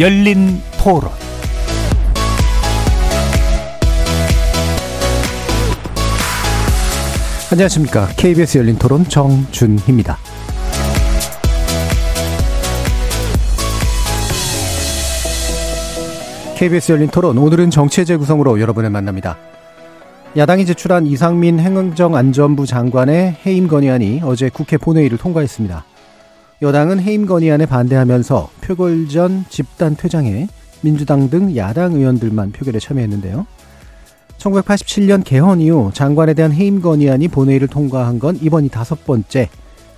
열린 토론 안녕하십니까. KBS 열린 토론 정준희입니다. KBS 열린 토론 오늘은 정치의 재구성으로 여러분을 만납니다. 야당이 제출한 이상민 행정안전부 장관의 해임 건의안이 어제 국회 본회의를 통과했습니다. 여당은 해임 건의안에 반대하면서 표결 전 집단 퇴장에 민주당 등 야당 의원들만 표결에 참여했는데요. 1987년 개헌 이후 장관에 대한 해임 건의안이 본회의를 통과한 건 이번이 다섯 번째,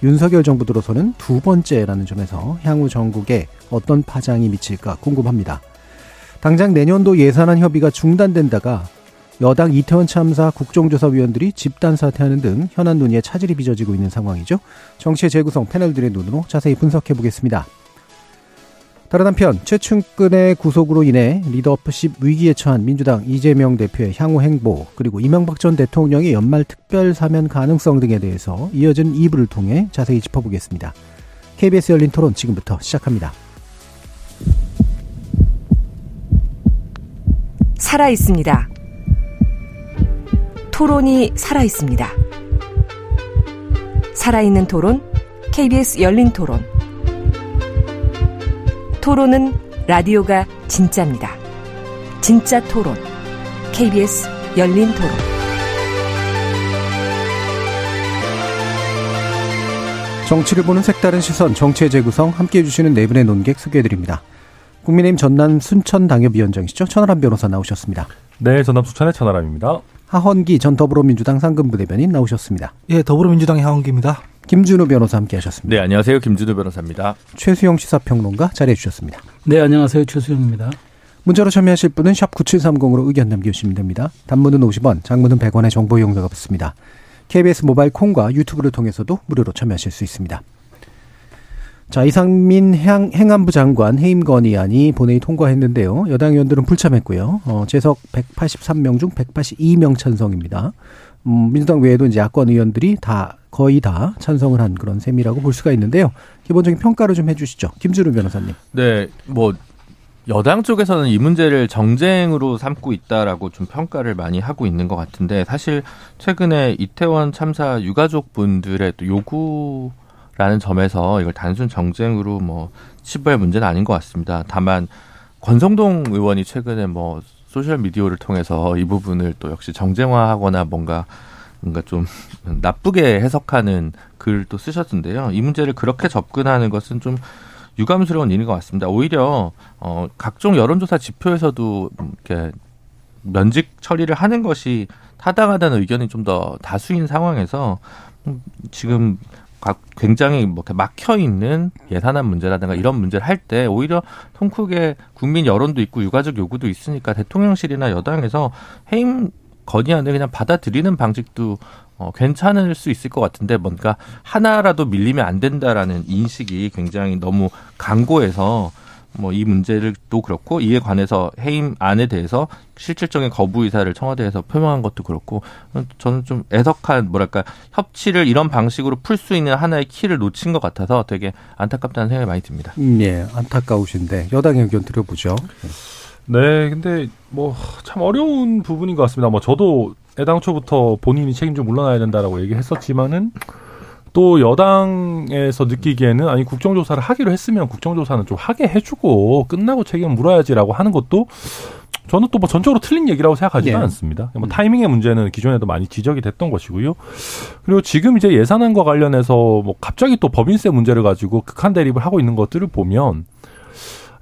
윤석열 정부 들어서는 두 번째라는 점에서 향후 전국에 어떤 파장이 미칠까 궁금합니다. 당장 내년도 예산안 협의가 중단된다가 여당 이태원 참사 국정조사위원들이 집단 사퇴하는 등 현안 논의에 차질이 빚어지고 있는 상황이죠. 정치의 재구성 패널들의 눈으로 자세히 분석해 보겠습니다. 다른 한편 최충근의 구속으로 인해 리더십ip 위기에 처한 민주당 이재명 대표의 향후 행보 그리고 이명박 전 대통령의 연말 특별 사면 가능성 등에 대해서 이어진 2부를 통해 자세히 짚어보겠습니다. KBS 열린 토론 지금부터 시작합니다. 살아 있습니다. 토론이 살아 있습니다. 살아있는 토론, KBS 열린 토론. 토론은 라디오가 진짜입니다. 진짜 토론, KBS 열린 토론. 정치를 보는 색다른 시선, 정치의 재구성 함께 해 주시는 네 분의 논객 소개해드립니다. 국민의힘 전남 순천 당협위원장이시죠. 천하람 변호사 나오셨습니다. 네, 전남 순천의 천하람입니다. 하헌기 전 더불어민주당 상근부 대변인 나오셨습니다. 예, 더불어민주당의 하헌기입니다. 김준우 변호사 함께 하셨습니다. 네, 안녕하세요. 김준우 변호사입니다. 최수영 시사평론가 자리해 주셨습니다. 네, 안녕하세요. 최수영입니다. 문자로 참여하실 분은 샵 9730으로 의견 남겨주시면 됩니다. 단문은 50원, 장문은 100원의 정보 이용료가 붙습니다. KBS 모바일 콩과 유튜브를 통해서도 무료로 참여하실 수 있습니다. 자, 이상민 행, 행안부 장관 해임 건의안이 본회의 통과했는데요. 여당 의원들은 불참했고요. 어, 재석 183명 중 182명 찬성입니다. 음, 민주당 외에도 이제 야권 의원들이 다 거의 다 찬성을 한 그런 셈이라고 볼 수가 있는데요. 기본적인 평가를 좀 해주시죠. 김준우 변호사님. 네, 뭐 여당 쪽에서는 이 문제를 정쟁으로 삼고 있다라고 좀 평가를 많이 하고 있는 것 같은데 사실 최근에 이태원 참사 유가족 분들의 또 요구 라는 점에서 이걸 단순 정쟁으로 뭐 치부할 문제는 아닌 것 같습니다. 다만 권성동 의원이 최근에 뭐 소셜 미디어를 통해서 이 부분을 또 역시 정쟁화하거나 뭔가 뭔가 좀 나쁘게 해석하는 글을 또 쓰셨던데요. 이 문제를 그렇게 접근하는 것은 좀 유감스러운 일인 것 같습니다. 오히려 어 각종 여론조사 지표에서도 이렇게 면직 처리를 하는 것이 타당하다는 의견이 좀 더 다수인 상황에서 지금 굉장히 뭐 막혀 있는 예산안 문제라든가 이런 문제를 할 때 오히려 통 크게 국민 여론도 있고 유가족 요구도 있으니까 대통령실이나 여당에서 해임 건의안을 그냥 받아들이는 방식도 어, 괜찮을 수 있을 것 같은데 뭔가 하나라도 밀리면 안 된다라는 인식이 굉장히 너무 강고해서 뭐 이 문제를 또 그렇고 이에 관해서 해임 안에 대해서 실질적인 거부 의사를 청와대에서 표명한 것도 그렇고 저는 좀 애석한 뭐랄까 협치를 이런 방식으로 풀 수 있는 하나의 키를 놓친 것 같아서 되게 안타깝다는 생각이 많이 듭니다. 음, 예, 안타까우신데 여당의 의견 들어보죠. 네, 근데 뭐 참 어려운 부분인 것 같습니다. 뭐 저도 애당초부터 본인이 책임져 물러나야 된다라고 얘기했었지만은 또 여당에서 느끼기에는 아니 국정조사를 하기로 했으면 국정조사는 좀 하게 해주고 끝나고 책임 물어야지라고 하는 것도 저는 또 뭐 전적으로 틀린 얘기라고 생각하지는 예. 않습니다. 뭐 음. 타이밍의 문제는 기존에도 많이 지적이 됐던 것이고요. 그리고 지금 이제 예산안과 관련해서 뭐 갑자기 또 법인세 문제를 가지고 극한 대립을 하고 있는 것들을 보면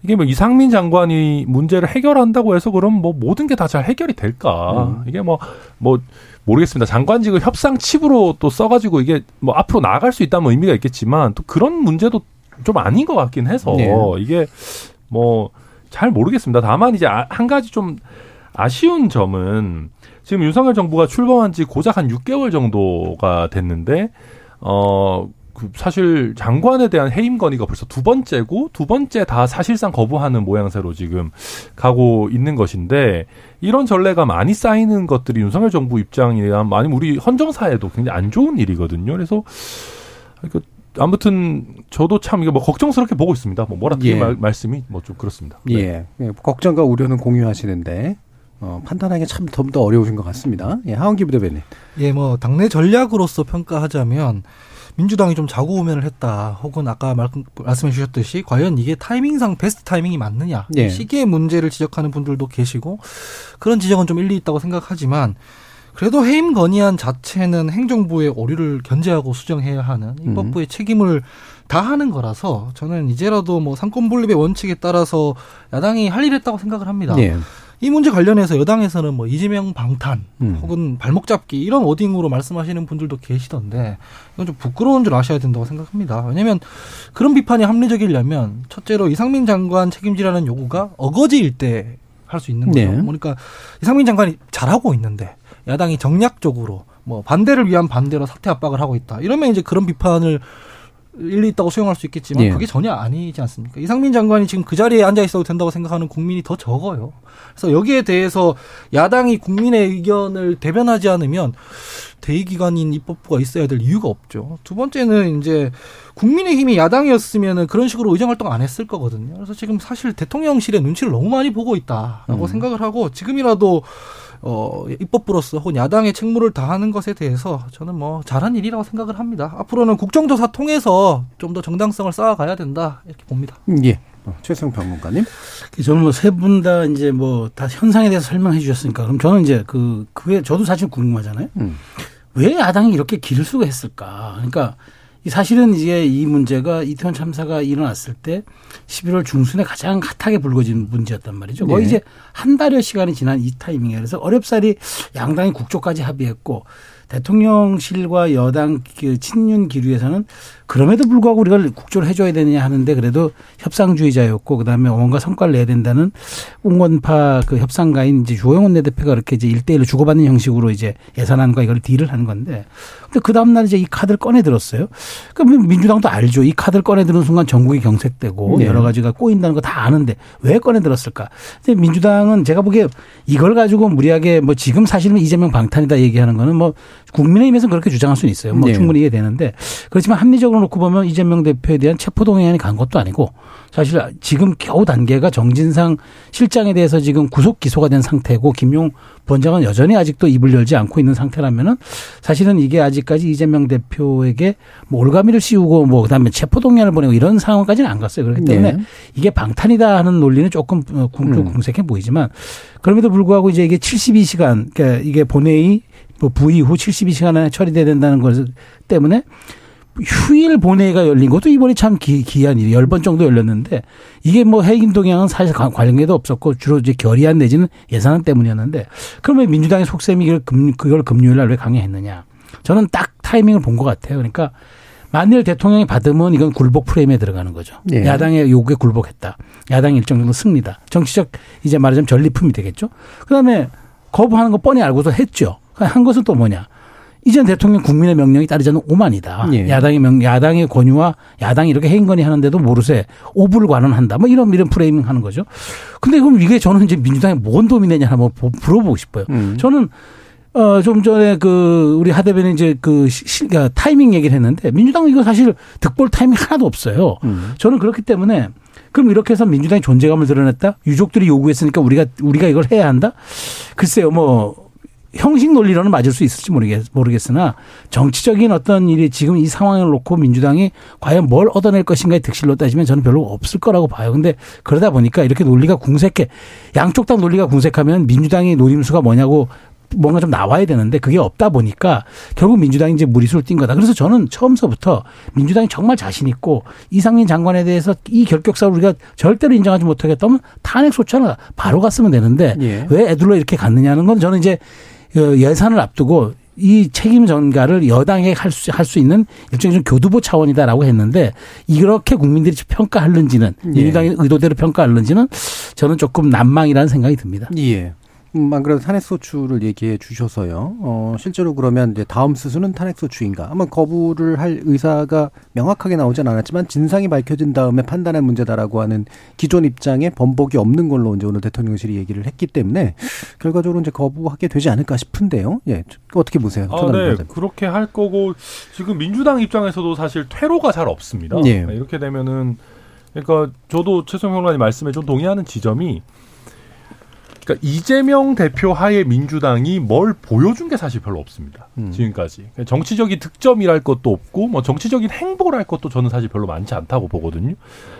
이게 뭐 이상민 장관이 문제를 해결한다고 해서 그럼 뭐 모든 게 다 잘 해결이 될까? 음. 이게 뭐뭐 뭐 모르겠습니다. 장관직을 협상 칩으로 또 써가지고 이게 뭐 앞으로 나아갈 수 있다면 의미가 있겠지만 또 그런 문제도 좀 아닌 것 같긴 해서 네. 이게 뭐 잘 모르겠습니다. 다만 이제 아, 한 가지 좀 아쉬운 점은 지금 윤석열 정부가 출범한 지 고작 한 6개월 정도가 됐는데 어 그 사실 장관에 대한 해임 건의가 벌써 두 번째고 두 번째 다 사실상 거부하는 모양새로 지금 가고 있는 것인데 이런 전례가 많이 쌓이는 것들이 윤석열 정부 입장이나 아니면 우리 헌정사에도 굉장히 안 좋은 일이거든요. 그래서 그 아무튼 저도 참 이거 뭐 걱정스럽게 보고 있습니다. 뭐 뭐라 예. 말, 말씀이 뭐 좀 그렇습니다. 네. 예. 예, 걱정과 우려는 공유하시는데 어, 판단하기 참더더 어려우신 것 같습니다. 예, 하원기 부대변인. 예, 뭐 당내 전략으로서 평가하자면 민주당이 좀 자고우면을 했다. 혹은 아까 말, 말씀해 주셨듯이 과연 이게 타이밍상 베스트 타이밍이 맞느냐. 예. 시기의 문제를 지적하는 분들도 계시고 그런 지적은 좀 일리 있다고 생각하지만 그래도 해임 건의안 자체는 행정부의 오류를 견제하고 수정해야 하는 입법부의 책임을 다하는 거라서 저는 이제라도 뭐 상권 분립의 원칙에 따라서 야당이 할 일 했다고 생각을 합니다. 예. 이 문제 관련해서 여당에서는 뭐 이재명 방탄 음. 혹은 발목 잡기 이런 워딩으로 말씀하시는 분들도 계시던데 이건 좀 부끄러운 줄 아셔야 된다고 생각합니다. 왜냐하면 그런 비판이 합리적이려면 첫째로 이상민 장관 책임지라는 요구가 어거지일 때 할 수 있는 거죠. 네. 그러니까 이상민 장관이 잘하고 있는데 야당이 정략적으로 뭐 반대를 위한 반대로 사퇴 압박을 하고 있다. 이러면 이제 그런 비판을 일리 있다고 수용할 수 있겠지만 예. 그게 전혀 아니지 않습니까? 이상민 장관이 지금 그 자리에 앉아 있어도 된다고 생각하는 국민이 더 적어요. 그래서 여기에 대해서 야당이 국민의 의견을 대변하지 않으면 대의기관인 입법부가 있어야 될 이유가 없죠. 두 번째는 이제 국민의힘이 야당이었으면은 그런 식으로 의정 활동 안 했을 거거든요. 그래서 지금 사실 대통령실의 눈치를 너무 많이 보고 있다라고 음. 생각을 하고 지금이라도 어, 입법부로서 혹은 야당의 책무를 다하는 것에 대해서 저는 뭐 잘한 일이라고 생각을 합니다. 앞으로는 국정조사 통해서 좀 더 정당성을 쌓아가야 된다 이렇게 봅니다. 음, 예. 어, 최승 평론가님. 저는 뭐 세 분 다 이제 뭐 다 현상에 대해서 설명해 주셨으니까 그럼 저는 이제 그 그게 저도 사실 궁금하잖아요. 음. 왜 야당이 이렇게 길을 쓰고 했을까? 그러니까 이 사실은 이제 이 문제가 이태원 참사가 일어났을 때 11월 중순에 가장 핫하게 불거진 문제였단 말이죠. 거의 네. 이제 한 달여 시간이 지난 이 타이밍에 그래서 어렵사리 양당이 국조까지 합의했고 대통령실과 여당 그 친윤 기류에서는 그럼에도 불구하고 우리가 국조를 해줘야 되느냐 하는데 그래도 협상주의자였고 그다음에 뭔가 성과를 내야 된다는 옹건파 그 협상가인 이제 조영원 내 대표가 그렇게 이제 일대일로 주고받는 형식으로 이제 예산안과 이걸 딜을 하는 건데 근데 그 다음날 이제 이 카드를 꺼내 들었어요. 그럼 민주당도 알죠. 이 카드를 꺼내 드는 순간 전국이 경색되고 네. 여러 가지가 꼬인다는 거 다 아는데 왜 꺼내 들었을까? 근데 민주당은 제가 보기에 이걸 가지고 무리하게 뭐 지금 사실은 이재명 방탄이다 얘기하는 거는 뭐 국민의힘에서 그렇게 주장할 수는 있어요. 뭐 네. 충분히 이해되는데 그렇지만 합리적으로 놓고 보면 이재명 대표에 대한 체포동의안이 간 것도 아니고 사실 지금 겨우 단계가 정진상 실장에 대해서 지금 구속 기소가 된 상태고 김용 부원장은 여전히 아직도 입을 열지 않고 있는 상태라면은 사실은 이게 아직까지 이재명 대표에게 뭐 올가미를 씌우고 뭐 그다음에 체포동의안을 보내고 이런 상황까지는 안 갔어요. 그렇기 때문에 네. 이게 방탄이다 하는 논리는 조금 어, 궁- 음. 궁색해 보이지만 그럼에도 불구하고 이제 이게 72시간 그러니까 이게 본회의 뭐 부의 후 72시간 안에 처리돼야 된다는 것 때문에 휴일 본회의가 열린 것도 이번에 참 기, 기한 일이 열 번 정도 열렸는데 이게 뭐 해임 동향은 사실 관- 관련계도 없었고 주로 이제 결의안 내지는 예산안 때문이었는데 그러면 민주당의 속셈이 이걸 금, 그걸 금요일 날 왜 강행했느냐. 저는 딱 타이밍을 본 것 같아요. 그러니까 만일 대통령이 받으면 이건 굴복 프레임에 들어가는 거죠. 예. 야당의 요구에 굴복했다. 야당이 일정 정도 승리다. 정치적 이제 말하자면 전리품이 되겠죠. 그다음에 거부하는 거 뻔히 알고서 했죠. 한 것은 또 뭐냐. 이젠 대통령 국민의 명령에 따르지 않는 오만이다. 예. 야당의 명, 야당의 권유와 야당이 이렇게 해임건의 하는데도 모르쇠 오불관언한다. 뭐 이런 이런 framing 하는 거죠. 근데 그럼 이게 저는 이제 민주당에 뭔 도움이 되냐 한번 보- 물어보고 싶어요. 음. 저는 어, 좀 전에 그, 우리 하대변인 이제 그, 시, 시- 그러니까 타이밍 얘기를 했는데, 민주당은 이거 사실 득볼 타이밍 하나도 없어요. 음. 저는 그렇기 때문에, 그럼 이렇게 해서 민주당이 존재감을 드러냈다? 유족들이 요구했으니까 우리가, 우리가 이걸 해야 한다? 글쎄요, 뭐, 형식 논리로는 맞을 수 있을지 모르겠, 모르겠으나, 정치적인 어떤 일이 지금 이 상황을 놓고 민주당이 과연 뭘 얻어낼 것인가의 득실로 따지면 저는 별로 없을 거라고 봐요. 근데 그러다 보니까 이렇게 논리가 궁색해, 양쪽 다 논리가 궁색하면 민주당의 노림수가 뭐냐고 뭔가 좀 나와야 되는데 그게 없다 보니까 결국 민주당이 이제 무리수를 띈 거다. 그래서 저는 처음서부터 민주당이 정말 자신 있고 이상민 장관에 대해서 이 결격사를 우리가 절대로 인정하지 못하겠다면 탄핵 소추하나 바로 갔으면 되는데 예. 왜 애들로 이렇게 갔느냐는 건 저는 이제 어, 예산을 앞두고 이 책임 전가를 여당에 할 수 할 수 있는 일종의 좀 교두보 차원이다라고 했는데 이렇게 국민들이 평가하는지는 예. 민주당의 의도대로 평가하는지는 저는 조금 난망이라는 생각이 듭니다. 예. 음, 안 그래도 탄핵소추를 얘기해 주셔서요. 어, 실제로 그러면 이제 다음 수순은 탄핵소추인가? 아마 거부를 할 의사가 명확하게 나오진 않았지만 진상이 밝혀진 다음에 판단할 문제다라고 하는 기존 입장에 번복이 없는 걸로 이제 오늘 대통령실이 얘기를 했기 때문에 결과적으로 이제 거부하게 되지 않을까 싶은데요. 예. 어떻게 보세요? 아, 네. 변호사님. 그렇게 할 거고 지금 민주당 입장에서도 사실 퇴로가 잘 없습니다. 예. 이렇게 되면은 그러니까 저도 최성 평론가님 말씀에 좀 동의하는 지점이 그러니까 이재명 대표 하에 민주당이 뭘 보여준 게 사실 별로 없습니다. 음. 지금까지 그러니까 정치적인 득점이랄 것도 없고 뭐 정치적인 행보랄 것도 저는 사실 별로 많지 않다고 보거든요.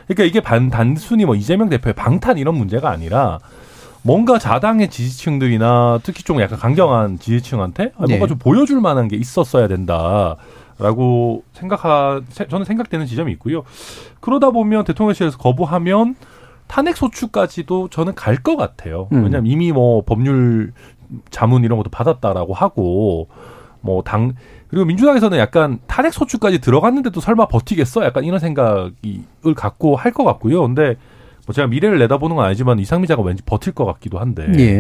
그러니까 이게 반, 단순히 뭐 이재명 대표의 방탄 이런 문제가 아니라 뭔가 자당의 지지층들이나 특히 좀 약간 강경한 지지층한테 아, 뭔가 네. 좀 보여줄 만한 게 있었어야 된다 라고 생각하 세- 저는 생각되는 지점이 있고요. 그러다 보면 대통령실에서 거부하면 탄핵 소추까지도 저는 갈 것 같아요. 음. 왜냐하면 이미 뭐 법률 자문 이런 것도 받았다라고 하고 뭐 당 그리고 민주당에서는 약간 탄핵 소추까지 들어갔는데도 설마 버티겠어? 약간 이런 생각을 갖고 할 것 같고요. 근데 뭐 제가 미래를 내다보는 건 아니지만 이상민 장관 왠지 버틸 것 같기도 한데. 예.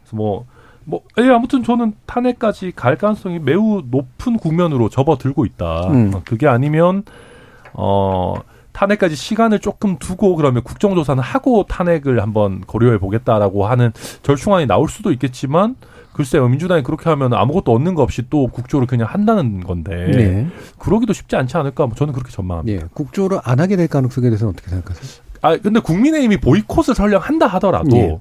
그래서 뭐, 뭐, 예, 아무튼 저는 탄핵까지 갈 가능성이 매우 높은 국면으로 접어들고 있다. 음. 그게 아니면, 어, 탄핵까지 시간을 조금 두고 그러면 국정조사는 하고 탄핵을 한번 고려해 보겠다라고 하는 절충안이 나올 수도 있겠지만, 글쎄요, 민주당이 그렇게 하면 아무것도 얻는 거 없이 또 국조를 그냥 한다는 건데, 네. 그러기도 쉽지 않지 않을까? 뭐 저는 그렇게 전망합니다. 예. 국조를 안 하게 될 가능성에 대해서는 어떻게 생각하세요? 아 근데 국민의힘이 보이콧을 설령 한다 하더라도 예.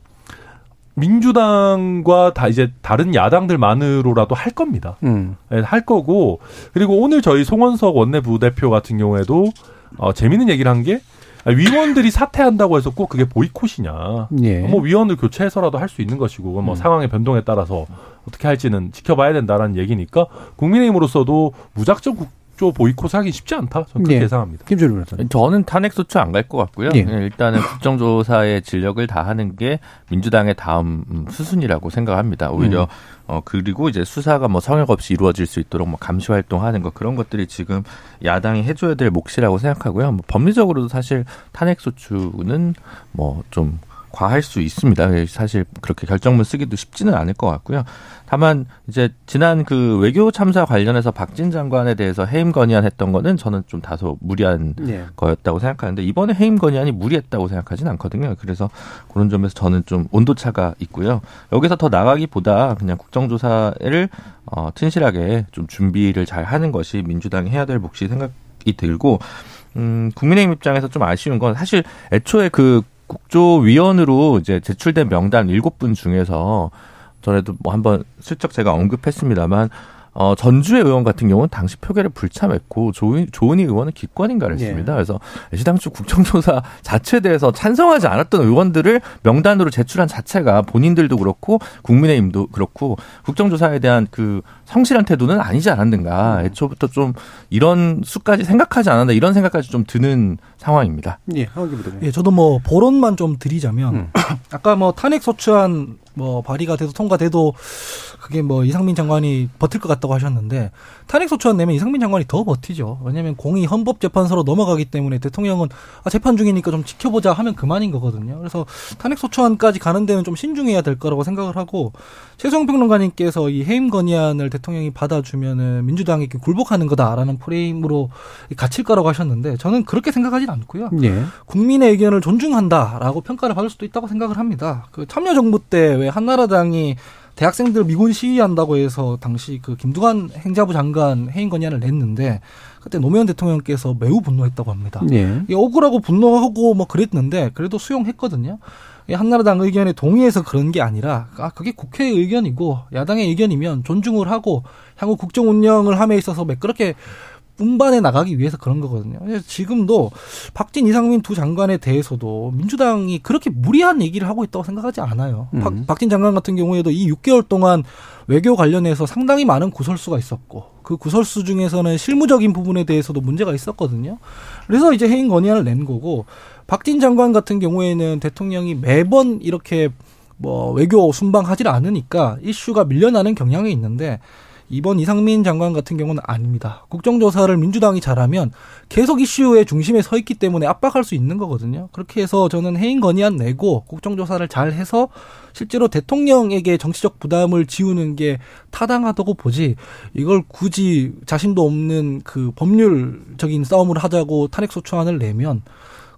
민주당과 다 이제 다른 야당들만으로라도 할 겁니다. 음. 예, 할 거고 그리고 오늘 저희 송원석 원내부 대표 같은 경우에도 어, 재밌는 얘기를 한 게 위원들이 사퇴한다고 해서 꼭 그게 보이콧이냐. 예. 뭐 위원을 교체해서라도 할 수 있는 것이고 뭐 음. 상황의 변동에 따라서 어떻게 할지는 지켜봐야 된다라는 얘기니까 국민의힘으로서도 무작정 국 조 보이콧을 하기 쉽지 않다. 저는 그렇게 예. 예상합니다. 김준일 변호사님. 저는 탄핵 소추 안 갈 것 같고요. 예. 일단은 국정조사의 진력을 다하는 게 민주당의 다음 음, 수순이라고 생각합니다. 오히려 음. 어 그리고 이제 수사가 뭐 성역 없이 이루어질 수 있도록 뭐 감시 활동하는 거 그런 것들이 지금 야당이 해줘야 될 몫이라고 생각하고요. 뭐 법리적으로도 사실 탄핵 소추는 뭐좀 과할 수 있습니다. 사실 그렇게 결정문 쓰기도 쉽지는 않을 것 같고요. 다만 이제 지난 그 외교 참사 관련해서 박진 장관에 대해서 해임 건의안했던 거는 저는 좀 다소 무리한 예. 거였다고 생각하는데 이번에 해임 건의안이 무리했다고 생각하진 않거든요. 그래서 그런 점에서 저는 좀 온도차가 있고요. 여기서 더 나가기보다 그냥 국정조사를 어, 튼실하게 좀 준비를 잘 하는 것이 민주당이 해야 될 몫이 생각이 들고 음, 국민의힘 입장에서 좀 아쉬운 건 사실 애초에 그 국조위원으로 이제 제출된 명단 일곱 분 중에서 전에도 뭐 한번 슬쩍 제가 언급했습니다만 어, 전주의 의원 같은 경우는 당시 표결에 불참했고 조은, 조은희 의원은 기권인가를 예. 했습니다. 그래서 애시당초 국정조사 자체에 대해서 찬성하지 않았던 의원들을 명단으로 제출한 자체가 본인들도 그렇고 국민의힘도 그렇고 국정조사에 대한 그 성실한 태도는 아니지 않았는가. 애초부터 좀 이런 수까지 생각하지 않았나 이런 생각까지 좀 드는 상황입니다. 예. 예, 저도 뭐 보론만 좀 드리자면 음. 아까 뭐 탄핵 소추안 뭐 발의가 돼도 통과돼도 그게 뭐 이상민 장관이 버틸 것 같다고 하셨는데 탄핵 소추안 내면 이상민 장관이 더 버티죠. 왜냐하면 공이 헌법재판소로 넘어가기 때문에 대통령은 아, 재판 중이니까 좀 지켜보자 하면 그만인 거거든요. 그래서 탄핵 소추안까지 가는 데는 좀 신중해야 될 거라고 생각을 하고 최성 평론가님께서 이 해임 건의안을 대통령이 받아주면은 민주당에게 굴복하는 거다라는 프레임으로 갇힐 거라고 하셨는데 저는 그렇게 생각하진 않고요. 예. 국민의 의견을 존중한다라고 평가를 받을 수도 있다고 생각을 합니다. 그 참여정부 때 왜 한나라당이 대학생들 미군 시위한다고 해서 당시 그 김두관 행자부 장관 해임 건의안을 냈는데 그때 노무현 대통령께서 매우 분노했다고 합니다. 예. 이 억울하고 분노하고 뭐 그랬는데 그래도 수용했거든요. 이 한나라당 의견에 동의해서 그런 게 아니라 아 그게 국회의 의견이고 야당의 의견이면 존중을 하고 향후 국정 운영을 함에 있어서 매끄럽게 운반해 나가기 위해서 그런 거거든요. 그래서 지금도 박진 이상민 두 장관에 대해서도 민주당이 그렇게 무리한 얘기를 하고 있다고 생각하지 않아요. 음. 박, 박진 장관 같은 경우에도 이 6개월 동안 외교 관련해서 상당히 많은 구설수가 있었고 그 구설수 중에서는 실무적인 부분에 대해서도 문제가 있었거든요. 그래서 이제 해임 건의안을 낸 거고 박진 장관 같은 경우에는 대통령이 매번 이렇게 뭐 외교 순방하지 않으니까 이슈가 밀려나는 경향이 있는데 이번 이상민 장관 같은 경우는 아닙니다. 국정조사를 민주당이 잘하면 계속 이슈의 중심에 서 있기 때문에 압박할 수 있는 거거든요. 그렇게 해서 저는 해임 건의안 내고 국정조사를 잘 해서 실제로 대통령에게 정치적 부담을 지우는 게 타당하다고 보지 이걸 굳이 자신도 없는 그 법률적인 싸움을 하자고 탄핵소추안을 내면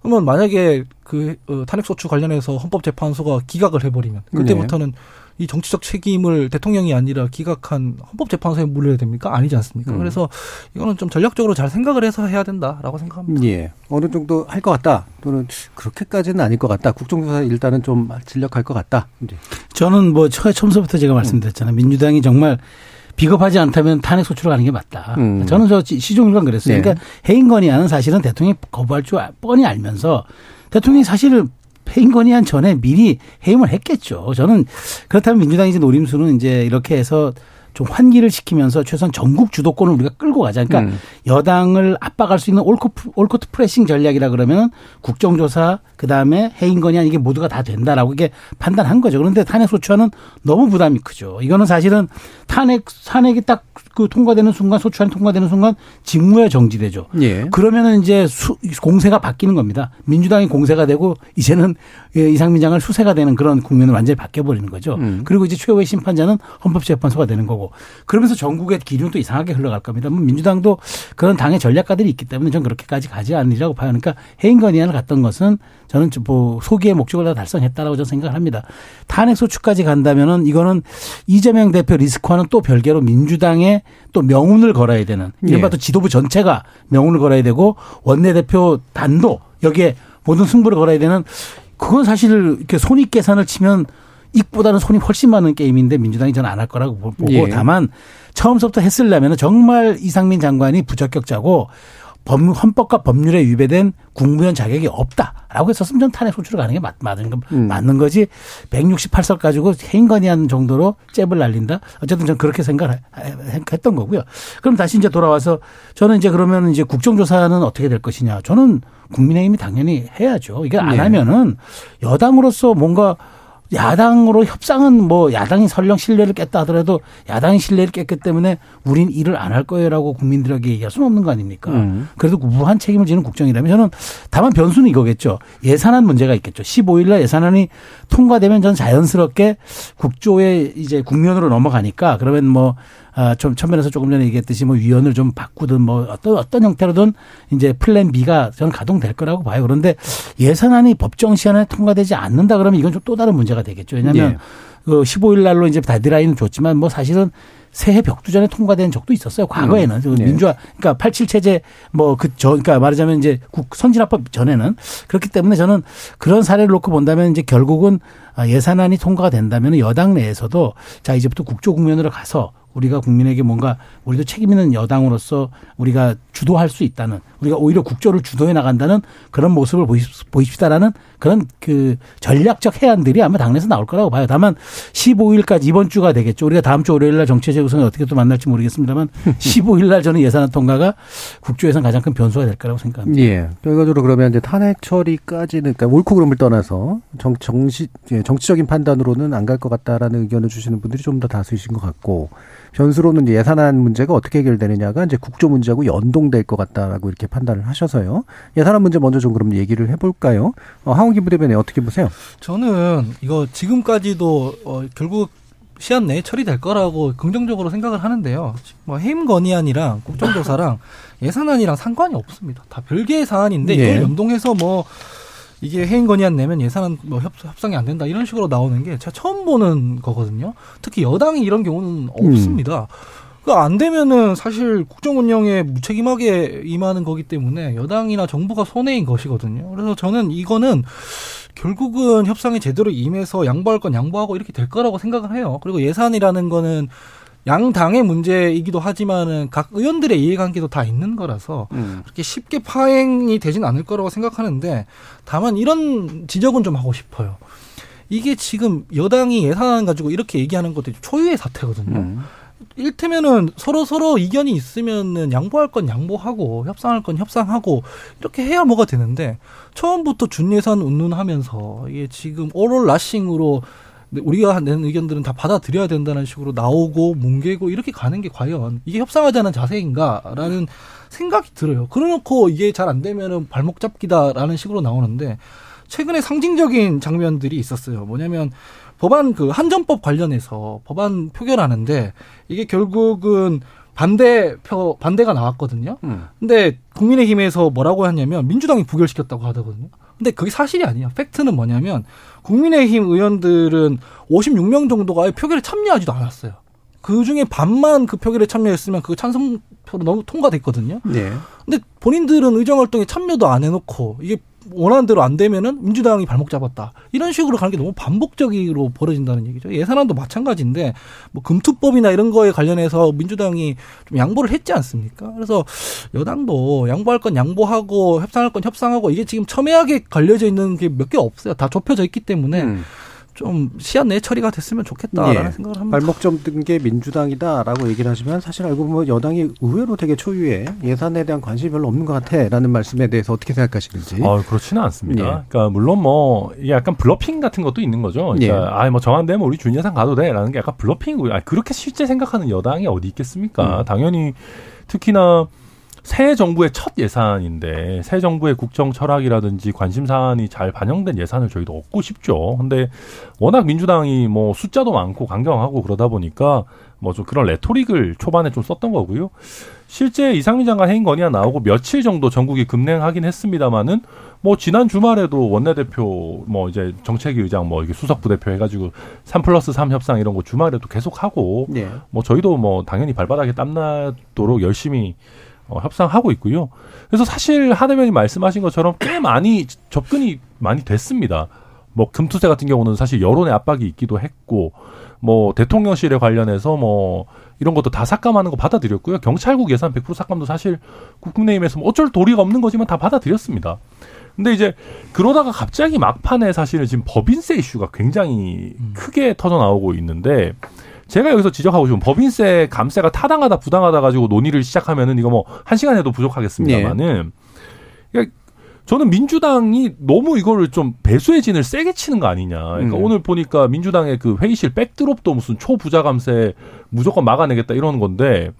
그러면 만약에 그 어, 탄핵소추 관련해서 헌법재판소가 기각을 해버리면 그때부터는 이 정치적 책임을 대통령이 아니라 기각한 헌법재판소에 물려야 됩니까? 아니지 않습니까? 음. 그래서 이거는 좀 전략적으로 잘 생각을 해서 해야 된다라고 생각합니다. 예. 어느 정도 할 것 같다. 또는 그렇게까지는 아닐 것 같다. 국정조사 일단은 좀 진력할 것 같다. 이제. 저는 뭐 처- 처음서부터 제가 말씀드렸잖아요. 민주당이 정말 비겁하지 않다면 탄핵 소추로 가는 게 맞다. 음. 저는 저 시종일관 그랬어요. 네. 그러니까 해임 건의안은 사실은 대통령이 거부할 줄 아- 뻔히 알면서 대통령이 사실 해임 건의안 전에 미리 해임을 했겠죠. 저는 그렇다면 민주당이 이제 노림수는 이제 이렇게 해서 좀 환기를 시키면서 최소한 정국 주도권을 우리가 끌고 가자. 그러니까 음. 여당을 압박할 수 있는 올코트, 올코트 프레싱 전략이라 그러면 국정조사 그다음에 해임 건의안 이게 모두가 다 된다라고 이게 판단한 거죠. 그런데 탄핵 소추안은 너무 부담이 크죠. 이거는 사실은 탄핵 탄핵이 딱 그 통과되는 순간 소추안이 통과되는 순간 직무에 정지되죠. 예. 그러면은 이제 수, 공세가 바뀌는 겁니다. 민주당이 공세가 되고 이제는 예, 이상민 장을 수세가 되는 그런 국면을 완전히 바뀌어 버리는 거죠. 음. 그리고 이제 최후의 심판자는 헌법재판소가 되는 거고 그러면서 전국의 기류는 또 이상하게 흘러갈 겁니다. 뭐 민주당도 그런 당의 전략가들이 있기 때문에 전 그렇게까지 가지 않으리라고 봐요. 그러니까 해임 건의안을 갔던 것은 저는 뭐 소기의 목적을 다 달성했다라고 저는 생각을 합니다. 탄핵 소추까지 간다면은 이거는 이재명 대표 리스크와는 또 별개로 민주당의 또 명운을 걸어야 되는 이른바 예. 또 지도부 전체가 명운을 걸어야 되고 원내대표 단도 여기에 모든 승부를 걸어야 되는 그건 사실 이렇게 손익 계산을 치면 이익보다는 손이 훨씬 많은 게임인데 민주당이 저는 안 할 거라고 보고 예. 다만 처음부터 했으려면 정말 이상민 장관이 부적격자고 법, 헌법과 법률에 위배된 국무위원 자격이 없다라고 했었으면 전 탄핵 소추를 가는 게 맞, 맞는, 거, 음. 맞는 거지. 168석 가지고 해임건의한 정도로 잽을 날린다? 어쨌든 저는 그렇게 생각을 했던 거고요. 그럼 다시 이제 돌아와서 저는 이제 그러면 이제 국정조사는 어떻게 될 것이냐? 저는 국민의힘이 당연히 해야죠. 이게 안 네. 하면은 여당으로서 뭔가 야당으로 협상은 뭐 야당이 설령 신뢰를 깼다 하더라도 야당이 신뢰를 깼기 때문에 우린 일을 안 할 거예요라고 국민들에게 얘기할 수는 없는 거 아닙니까? 음. 그래도 무한 책임을 지는 국정이라면 저는 다만 변수는 이거겠죠. 예산안 문제가 있겠죠. 15일 날 예산안이 통과되면 저는 자연스럽게 국조의 이제 국면으로 넘어가니까 그러면 뭐 아, 좀 천면에서 조금 전에 얘기했듯이 뭐 위원을 좀 바꾸든 뭐 어떤 어떤 형태로든 이제 plan B가 저는 가동될 거라고 봐요. 그런데 예산안이 법정 시한에 통과되지 않는다 그러면 이건 좀 또 다른 문제가 되겠죠. 왜냐하면 예. 그 15일 날로 이제 데드라인을 줬지만 뭐 사실은 새해 벽두 전에 통과된 적도 있었어요. 과거에는 음. 그 네. 민주화 그러니까 87 체제 뭐그저 그러니까 말하자면 이제 국 선진화법 전에는 그렇기 때문에 저는 그런 사례를 놓고 본다면 이제 결국은 아, 예산안이 통과가 된다면 여당 내에서도 자 이제부터 국조 국면으로 가서 우리가 국민에게 뭔가 우리도 책임 있는 여당으로서 우리가 주도할 수 있다는 우리가 오히려 국조를 주도해 나간다는 그런 모습을 보십- 보입시다라는 그런 그 전략적 해안들이 아마 당내에서 나올 거라고 봐요. 다만 15일까지 이번 주가 되겠죠. 우리가 다음 주 월요일 날 정치 재구성이 어떻게 또 만날지 모르겠습니다만 15일 날 저는 예산안 통과가 국조에선 가장 큰 변수가 될 거라고 생각합니다. 예. 결과적으로 그러면 이제 탄핵 처리까지는, 그러니까 옳고 그름을 떠나서 정, 정시, 예, 정치적인 판단으로는 안 갈 것 같다라는 의견을 주시는 분들이 좀 더 다수이신 것 같고, 변수로는 이제 예산안 문제가 어떻게 해결되느냐가 이제 국조 문제하고 연동될 것 같다라고 이렇게 판단을 하셔서요. 예산안 문제 먼저 좀 그럼 얘기를 해볼까요? 어, 하원기 부대변인 어떻게 보세요? 저는 이거 지금까지도 어, 결국 시한 내에 처리될 거라고 긍정적으로 생각을 하는데요. 뭐 해임 건의안이랑 국정조사랑 예산안이랑 상관이 없습니다. 다 별개의 사안인데 예. 이걸 연동해서 뭐 이게 해임 건의안 내면 예산안 뭐 협, 협상이 안 된다 이런 식으로 나오는 게 제가 처음 보는 거거든요. 특히 여당이 이런 경우는 없습니다. 그안 되면은 사실 국정 운영에 무책임하게 임하는 거기 때문에 여당이나 정부가 손해인 것이거든요. 그래서 저는 이거는 결국은 협상에 제대로 임해서 양보할 건 양보하고 이렇게 될 거라고 생각을 해요. 그리고 예산이라는 거는 양 당의 문제이기도 하지만은 각 의원들의 이해관계도 다 있는 거라서 그렇게 쉽게 파행이 되진 않을 거라고 생각하는데 다만 이런 지적은 좀 하고 싶어요. 이게 지금 여당이 예산안 가지고 이렇게 얘기하는 것도 초유의 사태거든요. 음. 일테면은 서로 서로 이견이 있으면은 양보할 건 양보하고 협상할 건 협상하고 이렇게 해야 뭐가 되는데 처음부터 준예산 운운하면서 이게 지금 오롤 라싱으로 우리가 낸 의견들은 다 받아들여야 된다는 식으로 나오고 뭉개고 이렇게 가는 게 과연 이게 협상하지 않은 자세인가라는 생각이 들어요. 그래놓고 이게 잘 안 되면은 발목 잡기다라는 식으로 나오는데 최근에 상징적인 장면들이 있었어요. 뭐냐면 법안 그 한전법 관련해서 법안 표결하는데 이게 결국은 반대 표 반대가 나왔거든요. 음. 근데 국민의힘에서 뭐라고 했냐면 민주당이 부결시켰다고 하더거든요. 근데 그게 사실이 아니야. 팩트는 뭐냐면 국민의힘 의원들은 56명 정도가 표결에 참여하지도 않았어요. 그 중에 반만 그 표결에 참여했으면 그 찬성표로 너무 통과됐거든요. 네. 근데 본인들은 의정 활동에 참여도 안 해놓고 이게 원하는 대로 안 되면은 민주당이 발목 잡았다. 이런 식으로 가는 게 너무 반복적으로 벌어진다는 얘기죠. 예산안도 마찬가지인데 뭐 금투법이나 이런 거에 관련해서 민주당이 좀 양보를 했지 않습니까? 그래서 여당도 양보할 건 양보하고 협상할 건 협상하고 이게 지금 첨예하게 갈려져 있는 게 몇 개 없어요. 다 좁혀져 있기 때문에 음. 좀 시한 내 처리가 됐으면 좋겠다라는 예. 생각을 합니다. 발목 잡은 게 민주당이다라고 얘기를 하시면 사실 알고 보면 여당이 의외로 되게 초연해 예산에 대한 관심이 별로 없는 것 같아라는 말씀에 대해서 어떻게 생각하시는지. 어, 그렇지는 않습니다. 예. 그러니까 물론 뭐 이게 약간 bluffing 같은 것도 있는 거죠. 그러니까 예. 아 뭐 정 안되면 우리 준 예산 가도 돼라는 게 약간 bluffing이고요. 아, 그렇게 실제 생각하는 여당이 어디 있겠습니까? 음. 당연히 특히나 새 정부의 첫 예산인데 새 정부의 국정 철학이라든지 관심 사안이 잘 반영된 예산을 저희도 얻고 싶죠. 근데 워낙 민주당이 뭐 숫자도 많고 강경하고 그러다 보니까 뭐 좀 그런 레토릭을 초반에 좀 썼던 거고요. 실제 이상민 장관 해임 건의안 나오고 며칠 정도 전국이 급냉하긴 했습니다마는 뭐 지난 주말에도 원내대표 뭐 이제 정책위 의장 뭐 이게 수석 부대표 해가지고 3 플러스 3 협상 이런 거 주말에도 계속 하고 예. 뭐 저희도 뭐 당연히 발바닥에 땀나도록 열심히 어, 협상하고 있고요. 그래서 사실 한 의원님 말씀하신 것처럼 꽤 많이 접근이 많이 됐습니다. 뭐 금투세 같은 경우는 사실 여론의 압박이 있기도 했고 뭐 대통령실에 관련해서 뭐 이런 것도 다 삭감하는 거 받아들였고요. 경찰국 예산 100% 삭감도 사실 국민의힘에서 뭐 어쩔 도리가 없는 거지만 다 받아들였습니다. 근데 이제 그러다가 갑자기 막판에 사실은 지금 법인세 이슈가 굉장히 크게 터져 나오고 있는데 제가 여기서 지적하고 싶은 법인세 감세가 타당하다 부당하다 가지고 논의를 시작하면은 이거 뭐 한 시간 해도 부족하겠습니다만은 그러니까 저는 민주당이 너무 이거를 좀 배수의 진을 세게 치는 거 아니냐. 그러니까 음. 오늘 보니까 민주당의 그 회의실 백드롭도 무슨 초부자 감세 무조건 막아내겠다 이러는 건데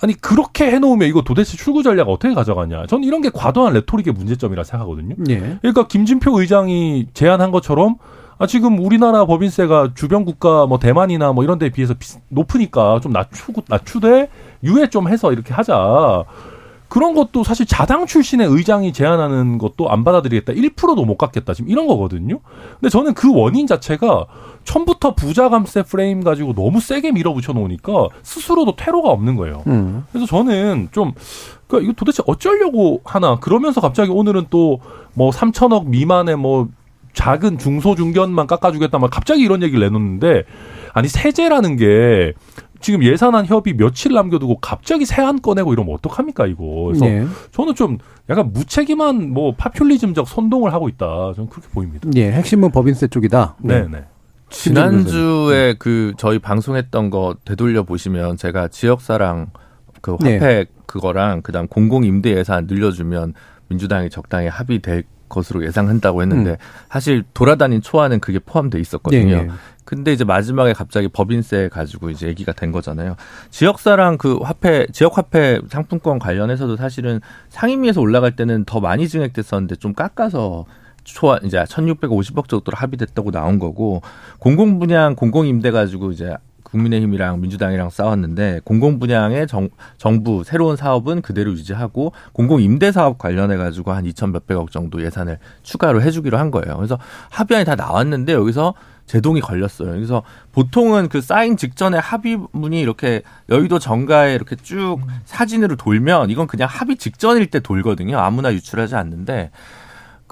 아니 그렇게 해놓으면 이거 도대체 출구 전략 어떻게 가져가냐. 저는 이런 게 과도한 레토릭의 문제점이라 생각하거든요. 예. 그러니까 김진표 의장이 제안한 것처럼 아 지금 우리나라 법인세가 주변 국가 뭐 대만이나 뭐 이런 데에 비해서 비- 높으니까 좀 낮추고 낮추되 유예 좀 해서 이렇게 하자. 그런 것도 사실 자당 출신의 의장이 제안하는 것도 안 받아들이겠다. 1%도 못 갖겠다. 지금 이런 거거든요. 근데 저는 그 원인 자체가 처음부터 부자 감세 프레임 가지고 너무 세게 밀어붙여 놓으니까 스스로도 퇴로가 없는 거예요. 음. 그래서 저는 좀, 그 이거 도대체 어쩌려고 하나. 그러면서 갑자기 오늘은 또 뭐 3천억 미만의 뭐 작은 중소중견만 깎아주겠다. 막 갑자기 이런 얘기를 내놓는데 아니 세제라는 게 지금 예산안 협의 며칠 남겨두고 갑자기 세안 꺼내고 이러면 어떡합니까 이거. 그래서 예. 저는 좀 약간 무책임한 뭐 파퓰리즘적 선동을 하고 있다. 저는 그렇게 보입니다. 예. 핵심은 법인세 쪽이다. 네, 네. 지난주에 그 저희 방송했던 거 되돌려 보시면 제가 지역사랑 그 네. 화폐 그거랑 그다음 공공 임대 예산 늘려주면 민주당이 적당히 합의될 것으로 예상한다고 했는데 음. 사실 돌아다닌 초안은 그게 포함돼 있었거든요. 예, 예. 근데 이제 마지막에 갑자기 법인세 가지고 이제 얘기가 된 거잖아요. 지역사랑 그 화폐, 지역 화폐 상품권 관련해서도 사실은 상임위에서 올라갈 때는 더 많이 증액됐었는데 좀 깎아서 초안 이제 1,650억 정도로 합의됐다고 나온 거고 공공 분양 공공 임대 가지고 이제 국민의힘이랑 민주당이랑 싸웠는데 공공 분양의 정, 정부 새로운 사업은 그대로 유지하고 공공 임대 사업 관련해 가지고 한 2천 몇백억 정도 예산을 추가로 해주기로 한 거예요. 그래서 합의안이 다 나왔는데 여기서 제동이 걸렸어요. 그래서 보통은 그 사인 직전에 합의문이 이렇게 여의도 정가에 이렇게 쭉 사진으로 돌면 이건 그냥 합의 직전일 때 돌거든요. 아무나 유출하지 않는데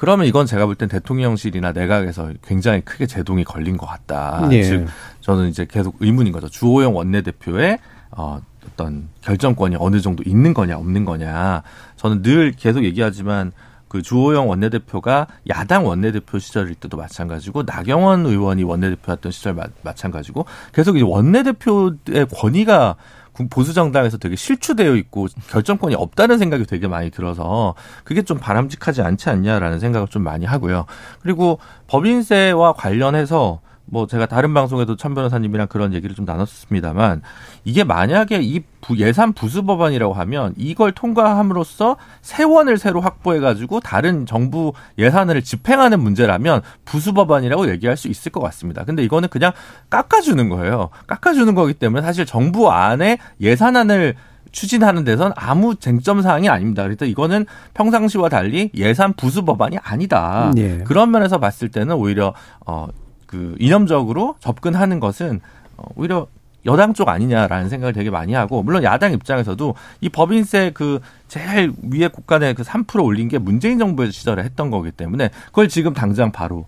그러면 이건 제가 볼 땐 대통령실이나 내각에서 굉장히 크게 제동이 걸린 것 같다. 예. 즉 저는 이제 계속 의문인 거죠. 주호영 원내대표의 어, 어떤 결정권이 어느 정도 있는 거냐 없는 거냐. 저는 늘 계속 얘기하지만 그 주호영 원내대표가 야당 원내대표 시절일 때도 마찬가지고 나경원 의원이 원내대표였던 시절 마, 마찬가지고 계속 이제 원내대표의 권위가 구- 보수 정당에서 되게 실추되어 있고 결정권이 없다는 생각이 되게 많이 들어서 그게 좀 바람직하지 않지 않냐라는 생각을 좀 많이 하고요. 그리고 법인세와 관련해서 뭐 제가 다른 방송에도 천 변호사님이랑 그런 얘기를 좀 나눴습니다만 이게 만약에 이 부- 예산 부수 법안이라고 하면 이걸 통과함으로써 세원을 새로 확보해 가지고 다른 정부 예산을 집행하는 문제라면 부수 법안이라고 얘기할 수 있을 것 같습니다. 근데 이거는 그냥 깎아주는 거예요. 깎아주는 거기 때문에 사실 정부 안에 예산안을 추진하는 데선 아무 쟁점 사항이 아닙니다. 그래서 이거는 평상시와 달리 예산 부수 법안이 아니다. 예. 그런 면에서 봤을 때는 오히려 어 그 이념적으로 접근하는 것은 어, 오히려 여당 쪽 아니냐라는 생각을 되게 많이 하고 물론 야당 입장에서도 이 법인세 그 제일 위에 국간에 그 3% 올린 게 문재인 정부 시절에 했던 거기 때문에 그걸 지금 당장 바로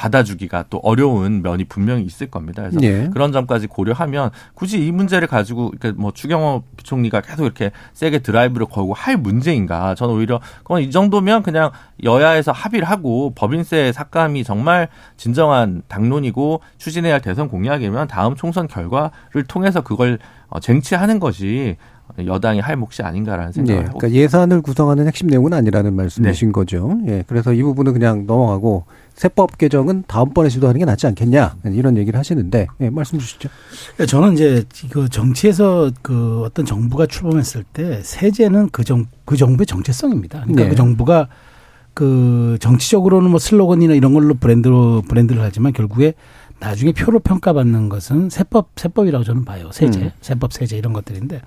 받아주기가 또 어려운 면이 분명히 있을 겁니다. 그래서 예. 그런 점까지 고려하면 굳이 이 문제를 가지고 그러니까 뭐 추경호 부총리가 계속 이렇게 세게 드라이브를 걸고 할 문제인가? 저는 오히려 그건 이 정도면 그냥 여야에서 합의를 하고 법인세 삭감이 정말 진정한 당론이고 추진해야 할 대선 공약이면 다음 총선 결과를 통해서 그걸 어, 쟁취하는 것이 여당이 할 몫이 아닌가라는 예, 생각을 하고 그러니까 예산을 구성하는 핵심 내용은 아니라는 말씀이신 네. 거죠. 예, 그래서 이 부분은 그냥 넘어가고 세법 개정은 다음번에 시도하는 게 낫지 않겠냐 이런 얘기를 하시는데 예, 말씀 주시죠. 그러니까 저는 이제 그 정치에서 그 어떤 정부가 출범했을 때 세제는 그 정, 그 정부의 정체성입니다. 그러니까 네. 그 정부가 그 정치적으로는 뭐 슬로건이나 이런 걸로 브랜드로 브랜드를 하지만 결국에 나중에 표로 평가받는 것은 세법 세법이라고 저는 봐요. 세제, 음. 세법 세제 이런 것들인데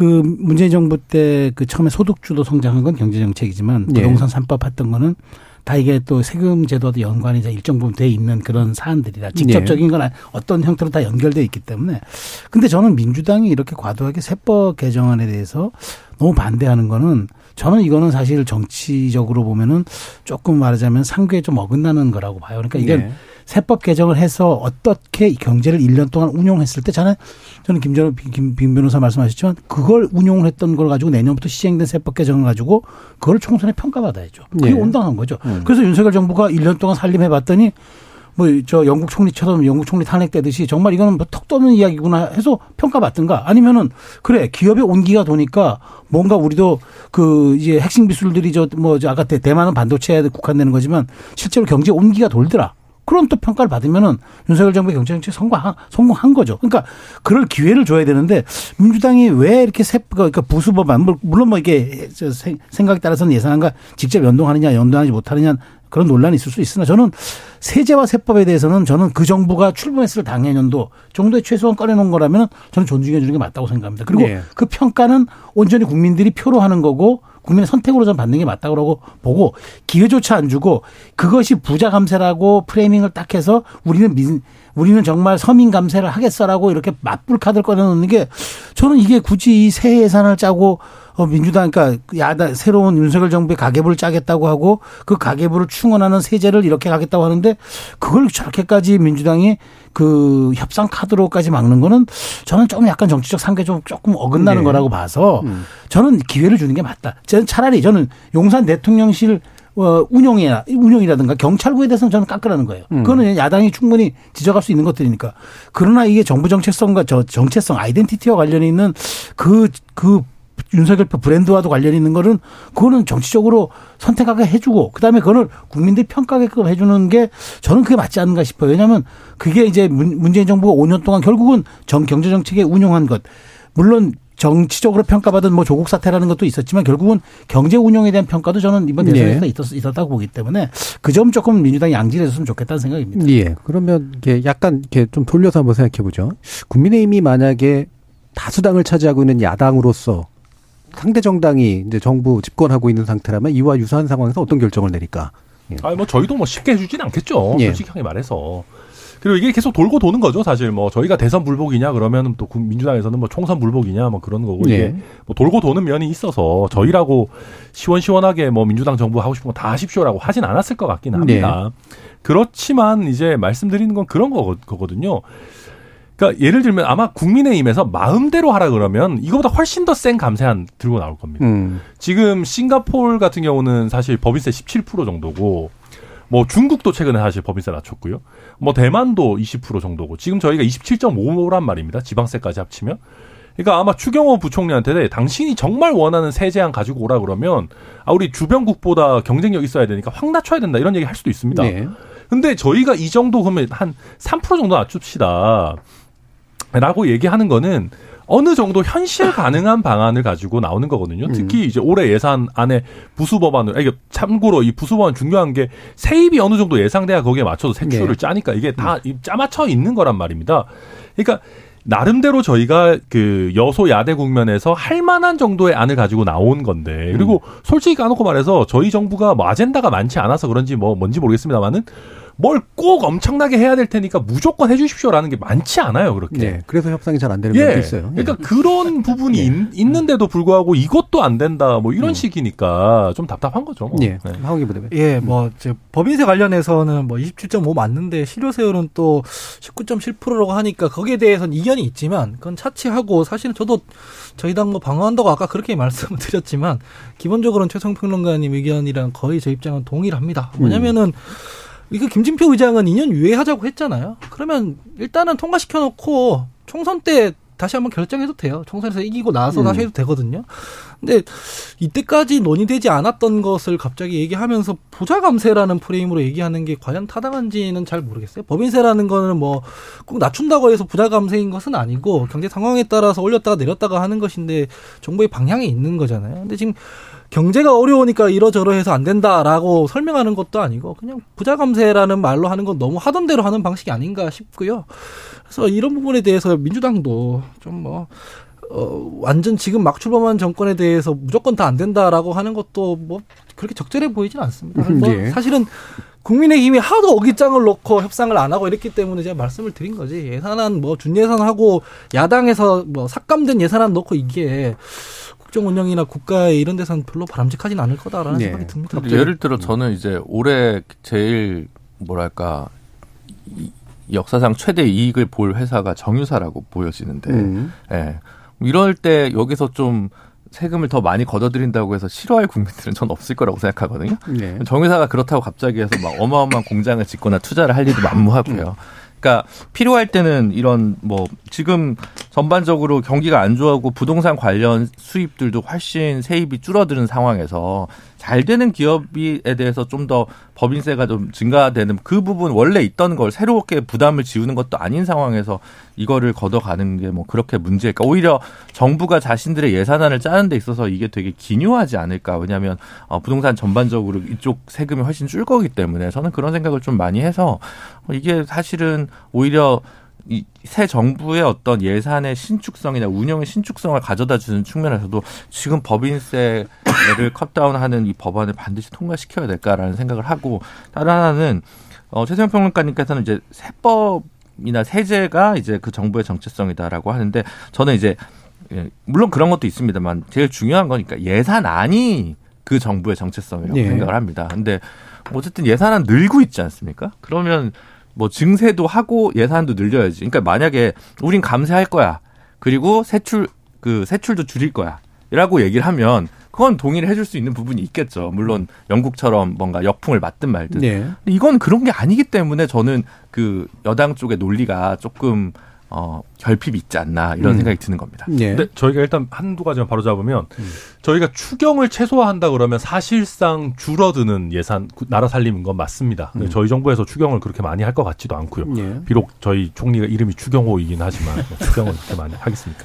그 문재인 정부 때 그 처음에 소득주도 성장한 건 경제 정책이지만 예. 부동산 삼법 했던 거는 다 이게 또 세금 제도와도 연관이 일정 부분 돼 있는 그런 사안들이다. 직접적인 건 어떤 형태로 다 연결돼 있기 때문에. 근데 저는 민주당이 이렇게 과도하게 세법 개정안에 대해서 너무 반대하는 거는 저는 이거는 사실 정치적으로 보면은 조금 말하자면 상규에 좀 어긋나는 거라고 봐요. 그러니까 이게 네. 세법 개정을 해서 어떻게 이 경제를 1년 동안 운용했을 때 저는 저는 김전 김, 김 변호사 말씀하셨지만 그걸 운용을 했던 걸 가지고 내년부터 시행된 세법 개정을 가지고 그걸 총선에 평가받아야죠. 그게 예. 온당한 거죠. 음. 그래서 윤석열 정부가 1년 동안 살림해 봤더니 뭐 저 영국 총리처럼 영국 총리 탄핵되듯이 정말 이거는 뭐 턱도 없는 이야기구나 해서 평가받든가 아니면은 그래 기업의 온기가 도니까 뭔가 우리도 그 이제 핵심 기술들이 저뭐 아까 대- 대만은 반도체에 국한되는 거지만 실제로 경제 온기가 돌더라. 그런 또 평가를 받으면은 윤석열 정부의 경제 정책 성공한, 성공한 거죠. 그러니까 그럴 기회를 줘야 되는데 민주당이 왜 이렇게 세, 그러니까 부수법안, 물- 물론 뭐 이게 저 생- 생각에 따라서는 예산안과 직접 연동하느냐 연동하지 못하느냐 그런 논란이 있을 수 있으나 저는 세제와 세법에 대해서는 저는 그 정부가 출범했을 당해년도 정도에 최소한 꺼내놓은 거라면 저는 존중해 주는 게 맞다고 생각합니다. 그리고 예. 그 평가는 온전히 국민들이 표로 하는 거고 국민의 선택으로 저는 받는 게 맞다고 보고 기회조차 안 주고 그것이 부자 감세라고 프레이밍을 딱 해서 우리는 민 우리는 정말 서민 감세를 하겠어라고 이렇게 맞불 카드를 꺼내놓는 게 저는 이게 굳이 이 새 예산을 짜고 어 민주당 그러니까 야당 새로운 윤석열 정부의 가계부를 짜겠다고 하고 그 가계부를 충원하는 세제를 이렇게 가겠다고 하는데 그걸 저렇게까지 민주당이 그 협상 카드로까지 막는 거는 저는 좀 약간 정치적 상계 좀 조금 어긋나는 네. 거라고 봐서 음. 저는 기회를 주는 게 맞다. 저는 차라리 저는 용산 대통령실 어, 운영이나, 운영이라든가 경찰국에 대해서는 저는 깎으라는 거예요. 음. 그거는 야당이 충분히 지적할 수 있는 것들이니까. 그러나 이게 정부 정체성과 저 정체성, 아이덴티티와 관련이 있는 그, 그 윤석열 브랜드와도 관련이 있는 거는 그거는 정치적으로 선택하게 해주고 그다음에 그걸 국민들이 평가하게끔 해주는 게 저는 그게 맞지 않는가 싶어요. 왜냐하면 그게 이제 문- 문재인 정부가 5년 동안 결국은 정 경제 정책에 운용한 것 물론 정치적으로 평가받은 뭐 조국 사태라는 것도 있었지만 결국은 경제 운영에 대한 평가도 저는 이번 대선에서 네. 있었, 있었다고 보기 때문에 그 점 조금 민주당이 양질해줬으면 좋겠다는 생각입니다. 예. 그러면 이게 약간 이렇게 좀 돌려서 한번 생각해 보죠. 국민의힘이 만약에 다수당을 차지하고 있는 야당으로서 상대 정당이 이제 정부 집권하고 있는 상태라면 이와 유사한 상황에서 어떤 결정을 내릴까? 아니 뭐 저희도 뭐 쉽게 해주진 않겠죠. 예. 솔직하게 말해서. 그리고 이게 계속 돌고 도는 거죠, 사실. 뭐 저희가 대선 불복이냐 그러면 또 국- 민주당에서는 뭐 총선 불복이냐 뭐 그런 거고 예. 이게 뭐 돌고 도는 면이 있어서 저희라고 시원시원하게 뭐 민주당 정부 하고 싶은 거 다 하십시오라고 하진 않았을 것 같긴 합니다. 그렇지만 이제 말씀드리는 건 그런 거, 거거든요. 그러니까 예를 들면 아마 국민의힘에서 마음대로 하라 그러면 이거보다 훨씬 더 센 감세안 들고 나올 겁니다. 음. 지금 싱가포르 같은 경우는 사실 법인세 17% 정도고 뭐 중국도 최근에 사실 법인세 낮췄고요. 뭐 대만도 20% 정도고 지금 저희가 27.5란 말입니다. 지방세까지 합치면. 그러니까 아마 추경호 부총리한테 당신이 정말 원하는 세제안 가지고 오라 그러면 아 우리 주변국보다 경쟁력 있어야 되니까 확 낮춰야 된다 이런 얘기 할 수도 있습니다. 네. 근데 저희가 이 정도 그러면 한 3% 정도 낮춥시다. 라고 얘기하는 거는 어느 정도 현실 가능한 방안을 가지고 나오는 거거든요. 특히 이제 올해 예산 안에 부수법안을, 이게 참고로 이 부수법안 중요한 게 세입이 어느 정도 예상돼야 거기에 맞춰서 세출을 네. 짜니까 이게 다 짜맞춰 있는 거란 말입니다. 그러니까 나름대로 저희가 그 여소 야대 국면에서 할 만한 정도의 안을 가지고 나온 건데 그리고 솔직히 까놓고 말해서 저희 정부가 뭐 아젠다가 많지 않아서 그런지 뭐 뭔지 모르겠습니다만은 뭘 꼭 엄청나게 해야 될 테니까 무조건 해주십시오라는 게 많지 않아요 그렇게. 네. 그래서 협상이 잘 안 되는 면도 예. 있어요. 그러니까 그런 부분이 있, 는데도 불구하고 이것도 안 된다 뭐 이런 식이니까 좀 답답한 거죠. 뭐. 예. 네. 하원기 부대변. 예, 뭐 이제 법인세 관련해서는 뭐 27.5 맞는데 실효세율은 또 19.7%라고 하니까 거기에 대해서는 이견이 있지만 그건 차치하고 사실은 저도 저희 당뭐 방어한다고 아까 그렇게 말씀을 드렸지만 기본적으로는 최성 평론가님 의견이랑 거의 제 입장은 동일합니다. 뭐냐면은 이거 김진표 의장은 2년 유예하자고 했잖아요. 그러면 일단은 통과시켜 놓고 총선 때 다시 한번 결정해도 돼요. 총선에서 이기고 나서 음. 다시 해도 되거든요. 근데 이때까지 논의되지 않았던 것을 갑자기 얘기하면서 부자 감세라는 프레임으로 얘기하는 게 과연 타당한지는 잘 모르겠어요. 법인세라는 거는 뭐 꼭 낮춘다고 해서 부자 감세인 것은 아니고 경제 상황에 따라서 올렸다가 내렸다가 하는 것인데 정부의 방향이 있는 거잖아요. 근데 지금 경제가 어려우니까 이러저러 해서 안 된다라고 설명하는 것도 아니고 그냥 부자 감세라는 말로 하는 건 너무 하던 대로 하는 방식이 아닌가 싶고요. 그래서 이런 부분에 대해서 민주당도 좀뭐 어, 완전 지금 막 출범한 정권에 대해서 무조건 다 안 된다라고 하는 것도 뭐 그렇게 적절해 보이진 않습니다. 예. 사실은 국민의힘이 하도 어깃장을 놓고 협상을 안 하고 이랬기 때문에 제가 말씀을 드린 거지. 예산안 뭐 준예산하고 야당에서 뭐 삭감된 예산안 놓고 이게 국정 운영이나 국가에 이런 데서는 별로 바람직하진 않을 거다라는 네. 생각이 듭니다. 근데 예를 들어 저는 이제 올해 제일 뭐랄까 이- 역사상 최대 이익을 볼 회사가 정유사라고 보여지는데, 음. 예. 이럴 때 여기서 좀 세금을 더 많이 걷어들인다고 해서 싫어할 국민들은 전 없을 거라고 생각하거든요. 네. 정유사가 그렇다고 갑자기 해서 막 어마어마한 공장을 짓거나 투자를 할 일도 만무하고요. 그러니까 필요할 때는 이런 뭐 지금 전반적으로 경기가 안 좋아하고 부동산 관련 수입들도 훨씬 세입이 줄어드는 상황에서 잘 되는 기업에 대해서 좀 더 법인세가 좀 증가되는 그 부분 원래 있던 걸 새롭게 부담을 지우는 것도 아닌 상황에서 이거를 걷어가는 게 뭐 그렇게 문제일까? 오히려 정부가 자신들의 예산안을 짜는 데 있어서 이게 되게 기묘하지 않을까? 왜냐하면 어, 부동산 전반적으로 이쪽 세금이 훨씬 줄 거기 때문에 저는 그런 생각을 좀 많이 해서 어, 이게 사실은 오히려 이 새 정부의 어떤 예산의 신축성이나 운영의 신축성을 가져다 주는 측면에서도 지금 법인세를 컷다운하는 이 법안을 반드시 통과시켜야 될까라는 생각을 하고 다른 하나는 어, 최세영 평론가님께서는 이제 세법이나 세제가 이제 그 정부의 정체성이다라고 하는데 저는 이제 예, 물론 그런 것도 있습니다만 제일 중요한 거니까 예산안이 그 정부의 정체성이라고 예. 생각을 합니다. 근데 어쨌든 예산안 늘고 있지 않습니까? 그러면 뭐 증세도 하고 예산도 늘려야지. 그러니까 만약에 우린 감세할 거야. 그리고 세출 그 세출도 줄일 거야. 라고 얘기를 하면 그건 동의를 해줄 수 있는 부분이 있겠죠. 물론 영국처럼 뭔가 역풍을 맞든 말든. 네. 이건 그런 게 아니기 때문에 저는 그 여당 쪽의 논리가 조금 어 결핍이 있지 않나 이런 음. 생각이 드는 겁니다. 네. 근데 저희가 일단 한두 가지만 바로 잡으면 저희가 추경을 최소화한다 그러면 사실상 줄어드는 예산 구- 나라 살리는 건 맞습니다. 근데 저희 정부에서 추경을 그렇게 많이 할 것 같지도 않고요. 예. 비록 저희 총리가 이름이 추경호이긴 하지만 뭐 추경을 그렇게 많이 하겠습니까?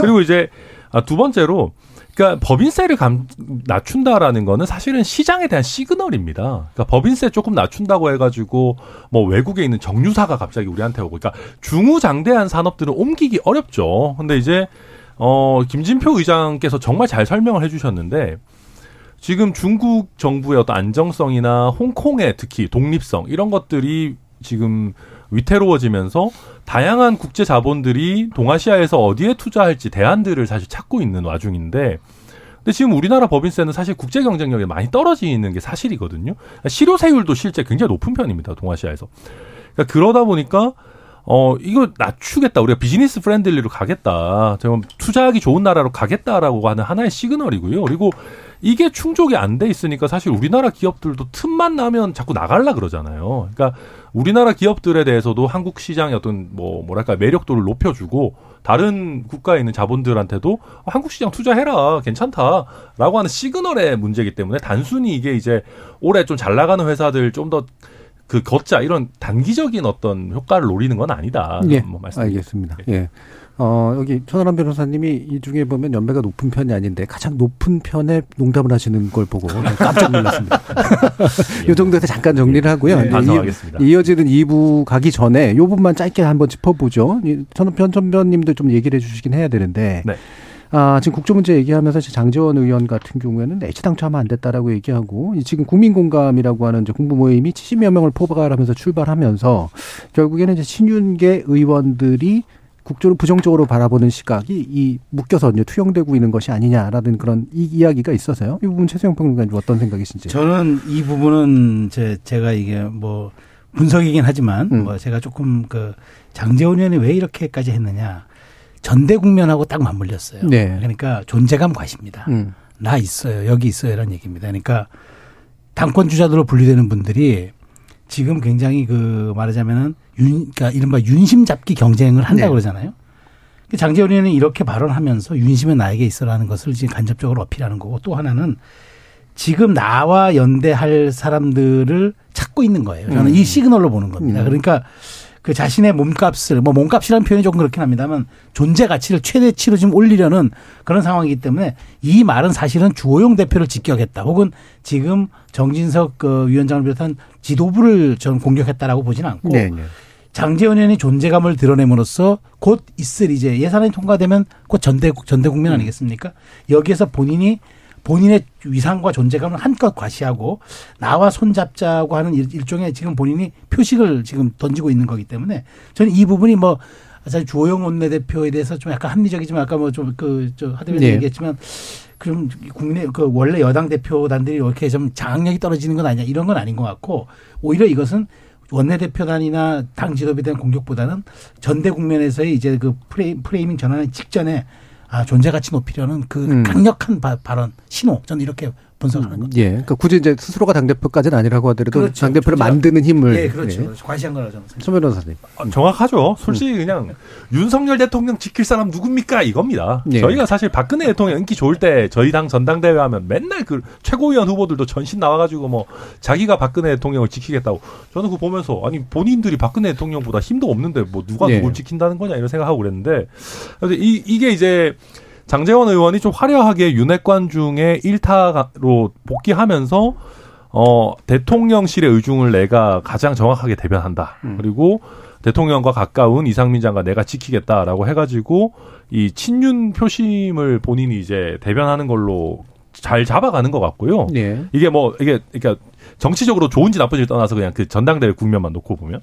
그리고 이제 아, 두 번째로 그러니까 법인세를 감, 낮춘다라는 거는 사실은 시장에 대한 시그널입니다. 그러니까 법인세 조금 낮춘다고 해가지고 뭐 외국에 있는 정유사가 갑자기 우리한테 오고, 그러니까 중후장대한 산업들은 옮기기 어렵죠. 근데 이제 어 김진표 의장께서 정말 잘 설명을 해주셨는데 지금 중국 정부의 어떤 안정성이나 홍콩의 특히 독립성 이런 것들이 지금 위태로워지면서 다양한 국제 자본들이 동아시아에서 어디에 투자할지 대안들을 사실 찾고 있는 와중인데 근데 지금 우리나라 법인세는 사실 국제 경쟁력이 많이 떨어지는 게 사실이거든요. 실효세율도 실제 굉장히 높은 편입니다. 동아시아에서. 그러니까 그러다 보니까 어 이거 낮추겠다. 우리가 business friendly로 가겠다. 좀 투자하기 좋은 나라로 가겠다라고 하는 하나의 시그널이고요. 그리고 이게 충족이 안 돼 있으니까 사실 우리나라 기업들도 틈만 나면 자꾸 나갈라 그러잖아요. 그러니까 우리나라 기업들에 대해서도 한국 시장의 어떤 뭐 뭐랄까 매력도를 높여주고 다른 국가에 있는 자본들한테도 어, 한국 시장 투자해라 괜찮다라고 하는 시그널의 문제이기 때문에 단순히 이게 이제 올해 좀 잘 나가는 회사들 좀더 그 걷자 이런 단기적인 어떤 효과를 노리는 건 아니다. 예, 뭐. 알겠습니다. 예. 어, 여기 천하람 변호사님이 이 중에 보면 연배가 높은 편이 아닌데 가장 높은 편에 농담을 하시는 걸 보고 깜짝 놀랐습니다. 이 정도에서 잠깐 정리를 하고요. 네, 이제 반성하겠습니다. 이, 이어지는 2부 가기 전에 이 부분만 짧게 한번 짚어보죠. 이 천편 천변님도 좀 얘기를 해주시긴 해야 되는데. 네. 아, 지금 국조문제 얘기하면서 이제 장재원 의원 같은 경우에는 애초당초 하면 안 됐다라고 얘기하고 이 지금 국민공감이라고 하는 이제 공부 모임이 70여 명을 포괄하면서 출발하면서 결국에는 이제 친윤계 의원들이 국조를 부정적으로 바라보는 시각이 이 묶여서 이제 투영되고 있는 것이 아니냐라는 그런 이 이야기가 있어서요. 이 부분 최수영 평론가님 어떤 생각이신지. 저는 이 부분은 제, 제가 이게 뭐 분석이긴 하지만 음. 뭐 제가 조금 그 장재원 의원이 왜 이렇게까지 했느냐 전대 국면하고 딱 맞물렸어요. 네. 그러니까 존재감 과시입니다. 음. 나 있어요. 여기 있어요. 이런 얘기입니다. 그러니까 당권 주자들로 분류되는 분들이 지금 굉장히 그 말하자면은 윤, 그러니까 이른바 윤심 잡기 경쟁을 한다고 네. 그러잖아요. 그 장재원 의원이 이렇게 발언하면서 윤심은 나에게 있어라는 것을 지금 간접적으로 어필하는 거고 또 하나는 지금 나와 연대할 사람들을 찾고 있는 거예요. 저는 음. 이 시그널로 보는 겁니다. 음. 그러니까 그 자신의 몸값을 뭐 몸값이라는 표현이 조금 그렇긴 합니다만 존재 가치를 최대치로 지금 올리려는 그런 상황이기 때문에 이 말은 사실은 주호영 대표를 직격했다. 혹은 지금 정진석 그 위원장을 비롯한 지도부를 저는 공격했다라고 보지는 않고 네, 네. 장재원 의원이 존재감을 드러냄으로써 곧 있을 이제 예산이 통과되면 곧 전대 전대 국면 아니겠습니까? 여기에서 본인이 본인의 위상과 존재감을 한껏 과시하고 나와 손잡자고 하는 일- 일종의 지금 본인이 표식을 지금 던지고 있는 거기 때문에 저는 이 부분이 뭐 사실 주호영 원내대표에 대해서 좀 약간 합리적이지만 아까 뭐 좀 그저 하대변 네. 얘기했지만 그럼 국민의 그 원래 여당 대표단들이 이렇게 좀 장악력이 떨어지는 건 아니냐 이런 건 아닌 것 같고 오히려 이것은 원내대표단이나 당 지도부에 대한 공격보다는 전대 국면에서의 이제 그 프레임, framing 전환의 직전에 아, 존재 가치 높이려는 그 음. 강력한 바, 발언, 신호. 저는 이렇게 분석하는 겁니다. 예. 그러니까 굳이 이제 스스로가 당대표까지는 아니라고 하더라도 그렇죠. 당대표를 존재감. 만드는 힘을. 예, 그렇죠. 예. 그렇죠. 과시한 거라 저는 생각합니다. 천 변호사님. 아, 정확하죠. 솔직히 그냥 윤석열 대통령 지킬 사람 누굽니까 이겁니다. 예. 저희가 사실 박근혜 대통령 인기 좋을 때 저희 당 전당대회 하면 맨날 그 최고위원 후보들도 전신 나와가지고 뭐 자기가 박근혜 대통령을 지키겠다고 저는 그거 보면서 아니 본인들이 박근혜 대통령보다 힘도 없는데 뭐 누가 예. 누굴 지킨다는 거냐 이런 생각하고 그랬는데 그래서 이 이게 이제 장재원 의원이 좀 화려하게 윤핵관 중에 일타로 복귀하면서 어, 대통령실의 의중을 내가 가장 정확하게 대변한다. 그리고 대통령과 가까운 이상민 장관 내가 지키겠다라고 해가지고 이 친윤 표심을 본인이 이제 대변하는 걸로 잘 잡아가는 것 같고요. 예. 이게 뭐 이게 그러니까 정치적으로 좋은지 나쁜지를 떠나서 그냥 그 전당대회 국면만 놓고 보면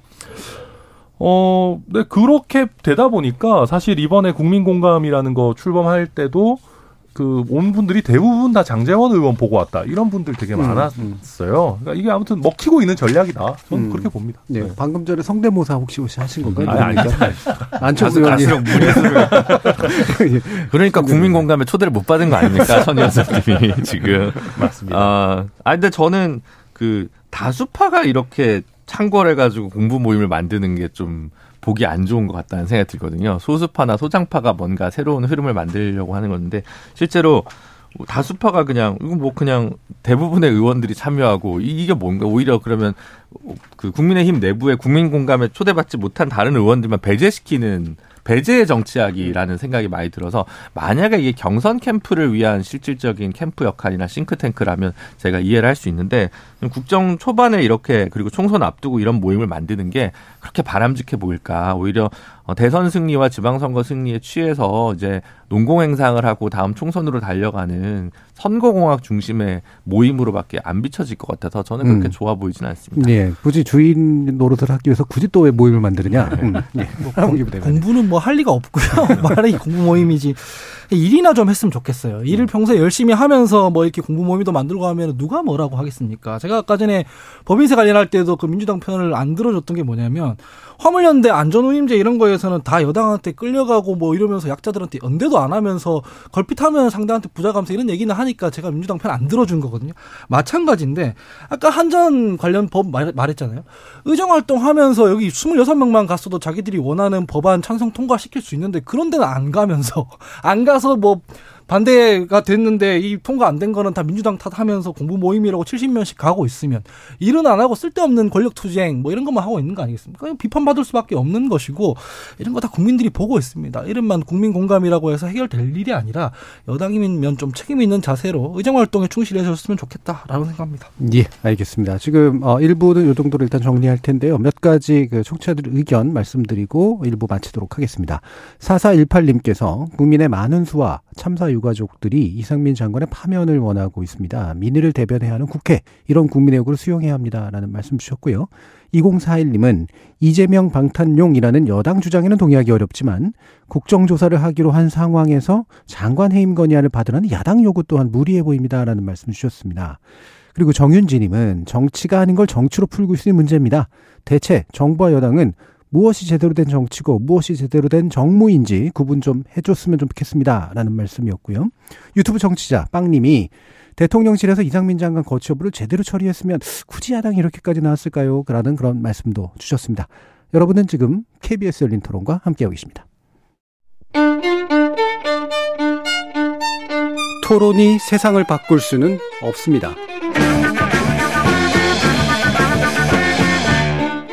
어, 네 그렇게 되다 보니까 사실 이번에 국민공감이라는 거 출범할 때도 그 온 분들이 대부분 다 장재원 의원 보고 왔다 이런 분들 되게 음, 많았어요. 그러니까 이게 아무튼 먹히고 있는 전략이다. 저는 음. 그렇게 봅니다. 예. 네. 방금 전에 성대모사 혹시 혹시 하신 건가요? 아니, 아니, 안철수 의원이. 그러니까 국민 공감에 초대를 못 받은 거 아닙니까? 천 여사님이 지금. 맞습니다. 아, 아니, 근데 저는 그 다수파가 이렇게 창궐해 가지고 공부 모임을 만드는 게 좀 보기 안 좋은 것 같다는 생각이 들거든요. 소수파나 소장파가 뭔가 새로운 흐름을 만들려고 하는 건데 실제로 다수파가 그냥 이거 뭐 그냥 대부분의 의원들이 참여하고 이- 이게 뭔가 오히려 그러면 그 국민의힘 내부에 국민 공감에 초대받지 못한 다른 의원들만 배제시키는 배제의 정치학이라는 생각이 많이 들어서 만약에 이게 경선 캠프를 위한 실질적인 캠프 역할이나 싱크탱크라면 제가 이해를 할 수 있는데 국정 초반에 이렇게 그리고 총선 앞두고 이런 모임을 만드는 게 그렇게 바람직해 보일까? 오히려 어, 대선 승리와 지방선거 승리에 취해서 이제 농공행상을 하고 다음 총선으로 달려가는 선거공학 중심의 모임으로밖에 안 비춰질 것 같아서 저는 그렇게 음. 좋아 보이지는 않습니다. 예. 굳이 주인 노릇을 하기 위해서 굳이 또 왜 모임을 만드느냐. 음. 예. 대변인. 공부는 뭐 할 리가 없고요. 말이 공부 모임이지. 일이나 좀 했으면 좋겠어요. 일을 평소에 열심히 하면서 뭐 이렇게 공부 모임도 만들고 하면 누가 뭐라고 하겠습니까? 제가 아까 전에 법인세 관련할 때도 그 민주당 편을 안 들어줬던 게 뭐냐면 화물연대 안전운임제 이런 거에서는 다 여당한테 끌려가고 뭐 이러면서 약자들한테 연대도 안 하면서 걸핏하면 상대한테 부자 감세 이런 얘기는 하니까 제가 민주당 편 안 들어준 거거든요. 마찬가지인데 아까 한전 관련 법 말, 말했잖아요. 의정 활동하면서 여기 26명만 갔어도 자기들이 원하는 법안 찬성 통과시킬 수 있는데 그런 데는 안 가면서 안 가서 뭐 반대가 됐는데 이 통과 안 된 거는 다 민주당 탓하면서 공부 모임이라고 70명씩 가고 있으면 일은 안 하고 쓸데없는 권력 투쟁 뭐 이런 것만 하고 있는 거 아니겠습니까? 비판받을 수밖에 없는 것이고 이런 거 다 국민들이 보고 있습니다. 이름만 국민 공감이라고 해서 해결될 일이 아니라 여당이면 좀 책임 있는 자세로 의정 활동에 충실해줬으면 좋겠다라고 생각합니다. 예, 알겠습니다. 지금 어, 일부는 요 정도로 일단 정리할 텐데요. 몇 가지 그 청취자들 의견 말씀드리고 일부 마치도록 하겠습니다. 4418님께서 국민의 많은 수와 참사 유가족들이 이상민 장관의 파면을 원하고 있습니다. 민의를 대변해야 하는 국회 이런 국민의 요구를 수용해야 합니다라는 말씀 주셨고요. 2041님은 이재명 방탄용이라는 여당 주장에는 동의하기 어렵지만 국정조사를 하기로 한 상황에서 장관 해임 건의안을 받으라는 야당 요구 또한 무리해 보입니다라는 말씀 주셨습니다. 그리고 정윤지님은 정치가 아닌 걸 정치로 풀고 있는 문제입니다. 대체 정부와 여당은 무엇이 제대로 된 정치고 무엇이 제대로 된 정무인지 구분 좀 해줬으면 좋겠습니다. 라는 말씀이었고요. 유튜브 정치자 빵님이 대통령실에서 이상민 장관 거취 여부를 제대로 처리했으면 굳이 야당이 이렇게까지 나왔을까요? 라는 그런 말씀도 주셨습니다. 여러분은 지금 KBS 열린 토론과 함께하고 계십니다. 토론이 세상을 바꿀 수는 없습니다.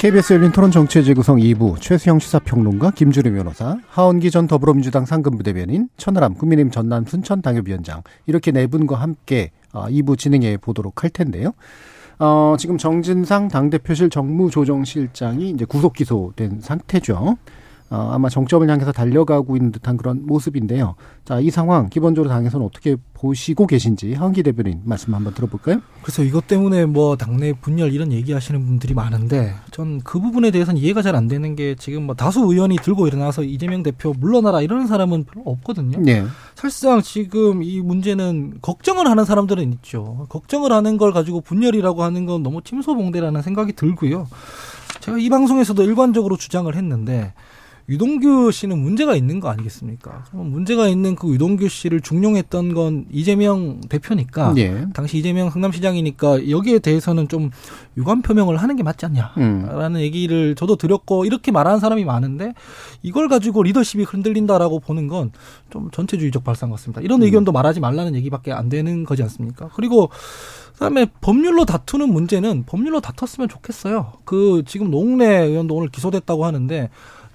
KBS 열린 토론 정치의 재구성 2부 최수영 시사평론가 김주리 변호사 하원기 전 더불어민주당 상근부 대변인 천하람 국민의힘 전남 순천 당협위원장 이렇게 네 분과 함께 2부 아, 진행해 보도록 할 텐데요. 어, 지금 정진상 당대표실 정무조정실장이 이제 구속 기소된 상태죠. 어, 아마 정점을 향해서 달려가고 있는 듯한 그런 모습인데요. 자, 이 상황 기본적으로 당에서는 어떻게 보시고 계신지 하은기 대변인 말씀 한번 들어볼까요? 그래서 이것 때문에 뭐 당내 분열 이런 얘기하시는 분들이 많은데 전 그 부분에 대해서는 이해가 잘 안 되는 게 지금 뭐 다수 의원이 들고 일어나서 이재명 대표 물러나라 이러는 사람은 별로 없거든요. 네. 사실상 지금 이 문제는 걱정을 하는 사람들은 있죠. 걱정을 하는 걸 가지고 분열이라고 하는 건 너무 침소봉대라는 생각이 들고요. 제가 이 방송에서도 일관적으로 주장을 했는데 유동규 씨는 문제가 있는 거 아니겠습니까? 문제가 있는 그 유동규 씨를 중용했던 건 이재명 대표니까 예. 당시 이재명 성남시장이니까 여기에 대해서는 좀 유감 표명을 하는 게 맞지 않냐라는 음. 얘기를 저도 드렸고 이렇게 말하는 사람이 많은데 이걸 가지고 리더십이 흔들린다라고 보는 건 좀 전체주의적 발상 같습니다. 이런 음. 의견도 말하지 말라는 얘기밖에 안 되는 거지 않습니까? 그리고 그다음에 법률로 다투는 문제는 법률로 다퉜으면 좋겠어요. 그 지금 노웅래 의원도 오늘 기소됐다고 하는데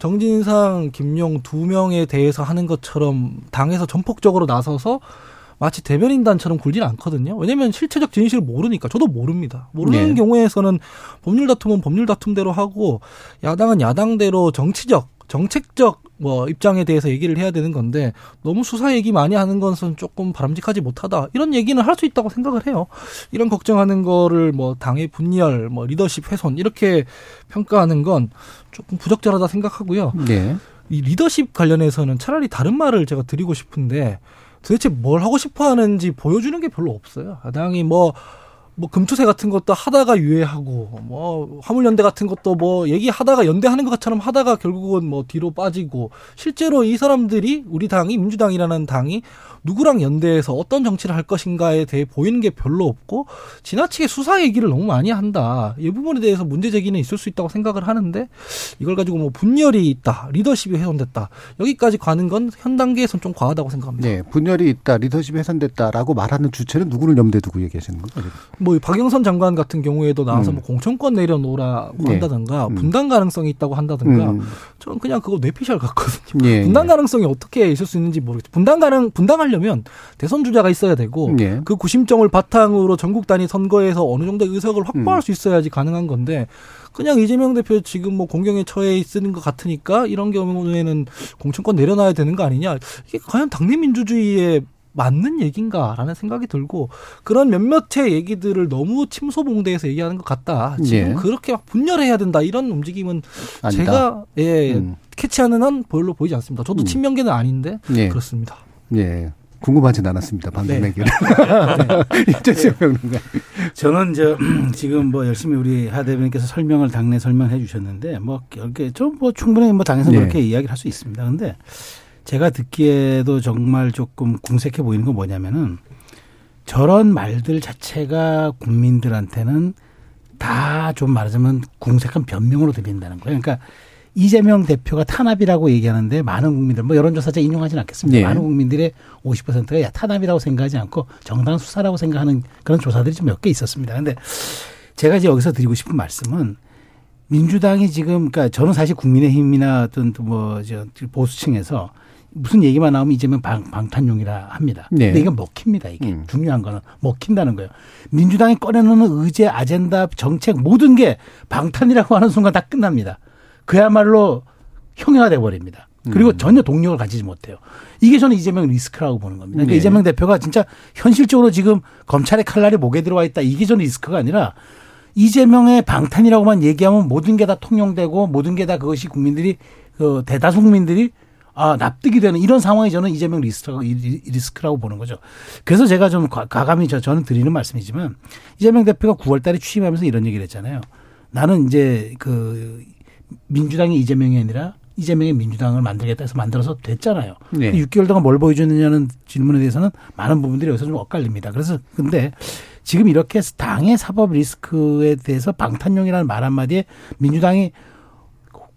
정진상, 김용 두 명에 대해서 하는 것처럼 당에서 전폭적으로 나서서 마치 대변인단처럼 굴진 않거든요. 왜냐하면 실체적 진실을 모르니까 저도 모릅니다. 모르는 네. 경우에서는 법률 다툼은 법률 다툼대로 하고 야당은 야당대로 정치적 정책적 뭐 입장에 대해서 얘기를 해야 되는 건데 너무 수사 얘기 많이 하는 것은 조금 바람직하지 못하다 이런 얘기는 할 수 있다고 생각을 해요. 이런 걱정하는 거를 뭐 당의 분열, 뭐 리더십 훼손 이렇게 평가하는 건 조금 부적절하다 생각하고요. 네. 이 리더십 관련해서는 차라리 다른 말을 제가 드리고 싶은데 도대체 뭘 하고 싶어 하는지 보여주는 게 별로 없어요. 당이 뭐 뭐 금투세 같은 것도 하다가 유예하고 뭐 화물연대 같은 것도 뭐 얘기하다가 연대하는 것처럼 하다가 결국은 뭐 뒤로 빠지고 실제로 이 사람들이 우리 당이 민주당이라는 당이 누구랑 연대해서 어떤 정치를 할 것인가에 대해 보이는 게 별로 없고 지나치게 수사 얘기를 너무 많이 한다. 이 부분에 대해서 문제 제기는 있을 수 있다고 생각을 하는데 이걸 가지고 뭐 분열이 있다, 리더십이 훼손됐다. 여기까지 가는 건 현 단계에선 좀 과하다고 생각합니다. 네, 분열이 있다, 리더십이 훼손됐다라고 말하는 주체는 누구를 염두에 두고 얘기하시는 거예요? 뭐 박영선 장관 같은 경우에도 나와서 음. 뭐 공천권 내려놓으라고 네. 한다든가 음. 분당 가능성이 있다고 한다든가 음. 저는 그냥 그거 뇌피셜 같거든요. 네. 분당 가능성이 어떻게 있을 수 있는지 모르겠어요. 분당 가능 분당하려 하려면 대선 주자가 있어야 되고 네. 그 구심점을 바탕으로 전국 단위 선거에서 어느 정도 의석을 확보할 음. 수 있어야지 가능한 건데 그냥 이재명 대표 지금 뭐 공경에 처해 있는 것 같으니까 이런 경우에는 공천권 내려놔야 되는 거 아니냐 이게 과연 당내 민주주의에 맞는 얘기인가라는 생각이 들고 그런 몇몇의 얘기들을 너무 침소봉대에서 얘기하는 것 같다. 지금 예. 그렇게 막 분열해야 된다 이런 움직임은 아니다. 제가 예 음. 캐치하는 한 별로 보이지 않습니다. 저도 음. 친명계는 아닌데 예. 그렇습니다. 예. 궁금하진 않았습니다. 방금 네. 얘기를. 이재수 평론가. 저는 저 지금 뭐 열심히 우리 하 대변인께서 설명을 당내 설명해 주셨는데 뭐 이렇게 좀 뭐 충분히 뭐 당에서 네. 그렇게 이야기를 할 수 있습니다. 근데 제가 듣기에도 정말 조금 궁색해 보이는 건 뭐냐면은 저런 말들 자체가 국민들한테는 다 좀 말하자면 궁색한 변명으로 들린다는 거예요. 그러니까 이재명 대표가 탄압이라고 얘기하는데 많은 국민들 뭐 여론조사자 인용하지는 않겠습니다. 네. 많은 국민들의 50%가 야 탄압이라고 생각하지 않고 정당 수사라고 생각하는 그런 조사들이 좀 몇 개 있었습니다. 근데 제가 이제 여기서 드리고 싶은 말씀은 민주당이 지금 그러니까 저는 사실 국민의힘이나 어떤 뭐저 보수층에서 무슨 얘기만 나오면 이재명 방, 방탄용이라 합니다. 네. 근데 이건 먹힙니다. 이게 음. 중요한 거는 먹힌다는 거예요. 민주당이 꺼내놓는 의제, 아젠다, 정책 모든 게 방탄이라고 하는 순간 다 끝납니다. 그야말로 형해화돼 버립니다. 그리고 음. 전혀 동력을 가지지 못해요. 이게 저는 이재명 리스크라고 보는 겁니다. 그러니까 네. 이재명 대표가 진짜 현실적으로 지금 검찰의 칼날이 목에 들어와 있다. 이게 저는 리스크가 아니라 이재명의 방탄이라고만 얘기하면 모든 게 다 통용되고 모든 게 다 그것이 국민들이 그 대다수 국민들이 아 납득이 되는 이런 상황이 저는 이재명 리스크라고 이- 리스크라고 보는 거죠. 그래서 제가 좀 과- 과감히 저 저는 드리는 말씀이지만 이재명 대표가 9월 달에 취임하면서 이런 얘기를 했잖아요. 나는 이제 그 민주당이 이재명이 아니라 이재명의 민주당을 만들겠다 해서 만들어서 됐잖아요. 네. 6개월 동안 뭘 보여줬느냐는 질문에 대해서는 많은 부분들이 여기서 좀 엇갈립니다. 그래서 근데 지금 이렇게 당의 사법 리스크에 대해서 방탄용이라는 말 한마디에 민주당이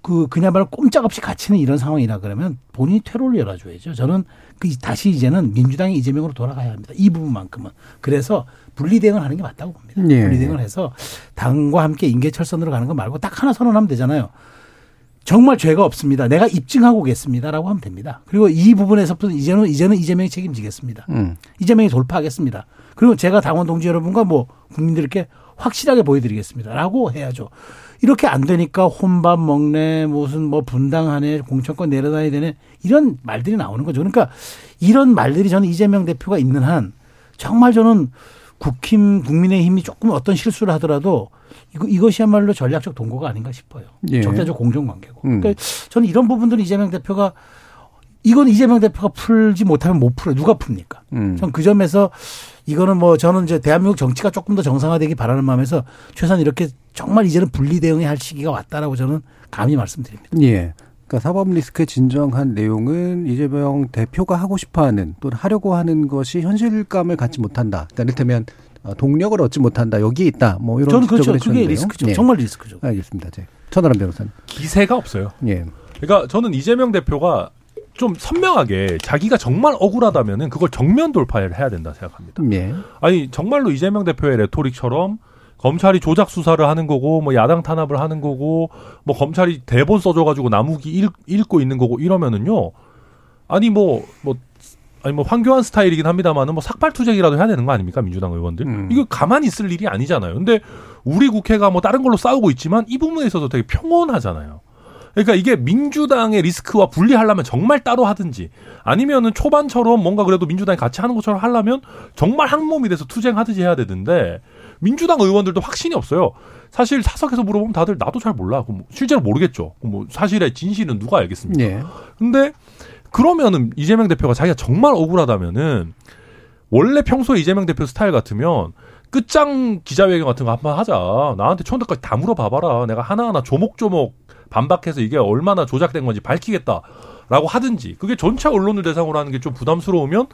그 그냐말로 꼼짝없이 갇히는 이런 상황이라 그러면 본인이 퇴로를 열어줘야죠. 저는 그 다시 이제는 민주당이 이재명으로 돌아가야 합니다. 이 부분만큼은 그래서 분리대응을 하는 게 맞다고 봅니다. 예. 분리대응을 해서 당과 함께 인계철선으로 가는 거 말고 딱 하나 선언하면 되잖아요. 정말 죄가 없습니다. 내가 입증하고 오겠습니다라고 하면 됩니다. 그리고 이 부분에서부터 이제는 이제는 이재명이 책임지겠습니다. 음. 이재명이 돌파하겠습니다. 그리고 제가 당원 동지 여러분과 뭐 국민들께 확실하게 보여드리겠습니다라고 해야죠. 이렇게 안 되니까 혼밥 먹네, 무슨 뭐 분당하네, 공천권 내려다야 되네 이런 말들이 나오는 거죠. 그러니까 이런 말들이 저는 이재명 대표가 있는 한 정말 저는 국힘 국민의힘이 조금 어떤 실수를 하더라도 이거 이것이야말로 전략적 동거가 아닌가 싶어요. 예. 적대적 공정관계고. 음. 그러니까 저는 이런 부분들은 이재명 대표가 이건 이재명 대표가 풀지 못하면 못 풀어요. 누가 풉니까? 음. 전그 점에서 이거는 뭐 저는 이제 대한민국 정치가 조금 더 정상화되기 바라는 마음에서 최소한 이렇게 정말 이제는 분리 대응해야 할 시기가 왔다라고 저는 감히 말씀드립니다. 예. 그러니까 사법 리스크의 진정한 내용은 이재명 대표가 하고 싶어하는 또는 하려고 하는 것이 현실감을 갖지 못한다. 그러니까 이를테면 어, 동력을 얻지 못한다. 여기에 있다. 뭐 이런 저는 그렇죠. 그게 해주셨는데요. 리스크죠. 예. 정말 리스크죠. 알겠습니다. 제 천하람 변호사님. 기세가 없어요. 예. 그러니까 저는 이재명 대표가 좀 선명하게 자기가 정말 억울하다면은 그걸 정면 돌파를 해야 된다 생각합니다. 예. 아니 정말로 이재명 대표의 레토릭처럼 검찰이 조작 수사를 하는 거고 뭐 야당 탄압을 하는 거고 뭐 검찰이 대본 써줘가지고 나무기 읽, 읽고 있는 거고 이러면은요 아니 뭐뭐 아니 뭐 황교안 스타일이긴 합니다만은 뭐 삭발 투쟁이라도 해야 되는 거 아닙니까 민주당 의원들 음. 이거 가만히 있을 일이 아니잖아요 근데 우리 국회가 뭐 다른 걸로 싸우고 있지만 이 부분에 있어서 되게 평온하잖아요 그러니까 이게 민주당의 리스크와 분리하려면 정말 따로 하든지 아니면은 초반처럼 뭔가 그래도 민주당이 같이 하는 것처럼 하려면 정말 한 몸이 돼서 투쟁하듯이 해야 되는데 민주당 의원들도 확신이 없어요. 사실 사석에서 물어보면 다들 나도 잘 몰라. 뭐 실제로 모르겠죠. 뭐 사실의 진실은 누가 알겠습니까? 예. 근데 그러면은 이재명 대표가 자기가 정말 억울하다면은 원래 평소에 이재명 대표 스타일 같으면 끝장 기자회견 같은 거 한번 하자. 나한테 처음부터까지 다 물어봐봐라. 내가 하나하나 조목조목 반박해서 이게 얼마나 조작된 건지 밝히겠다라고 하든지. 그게 전체 언론을 대상으로 하는 게 좀 부담스러우면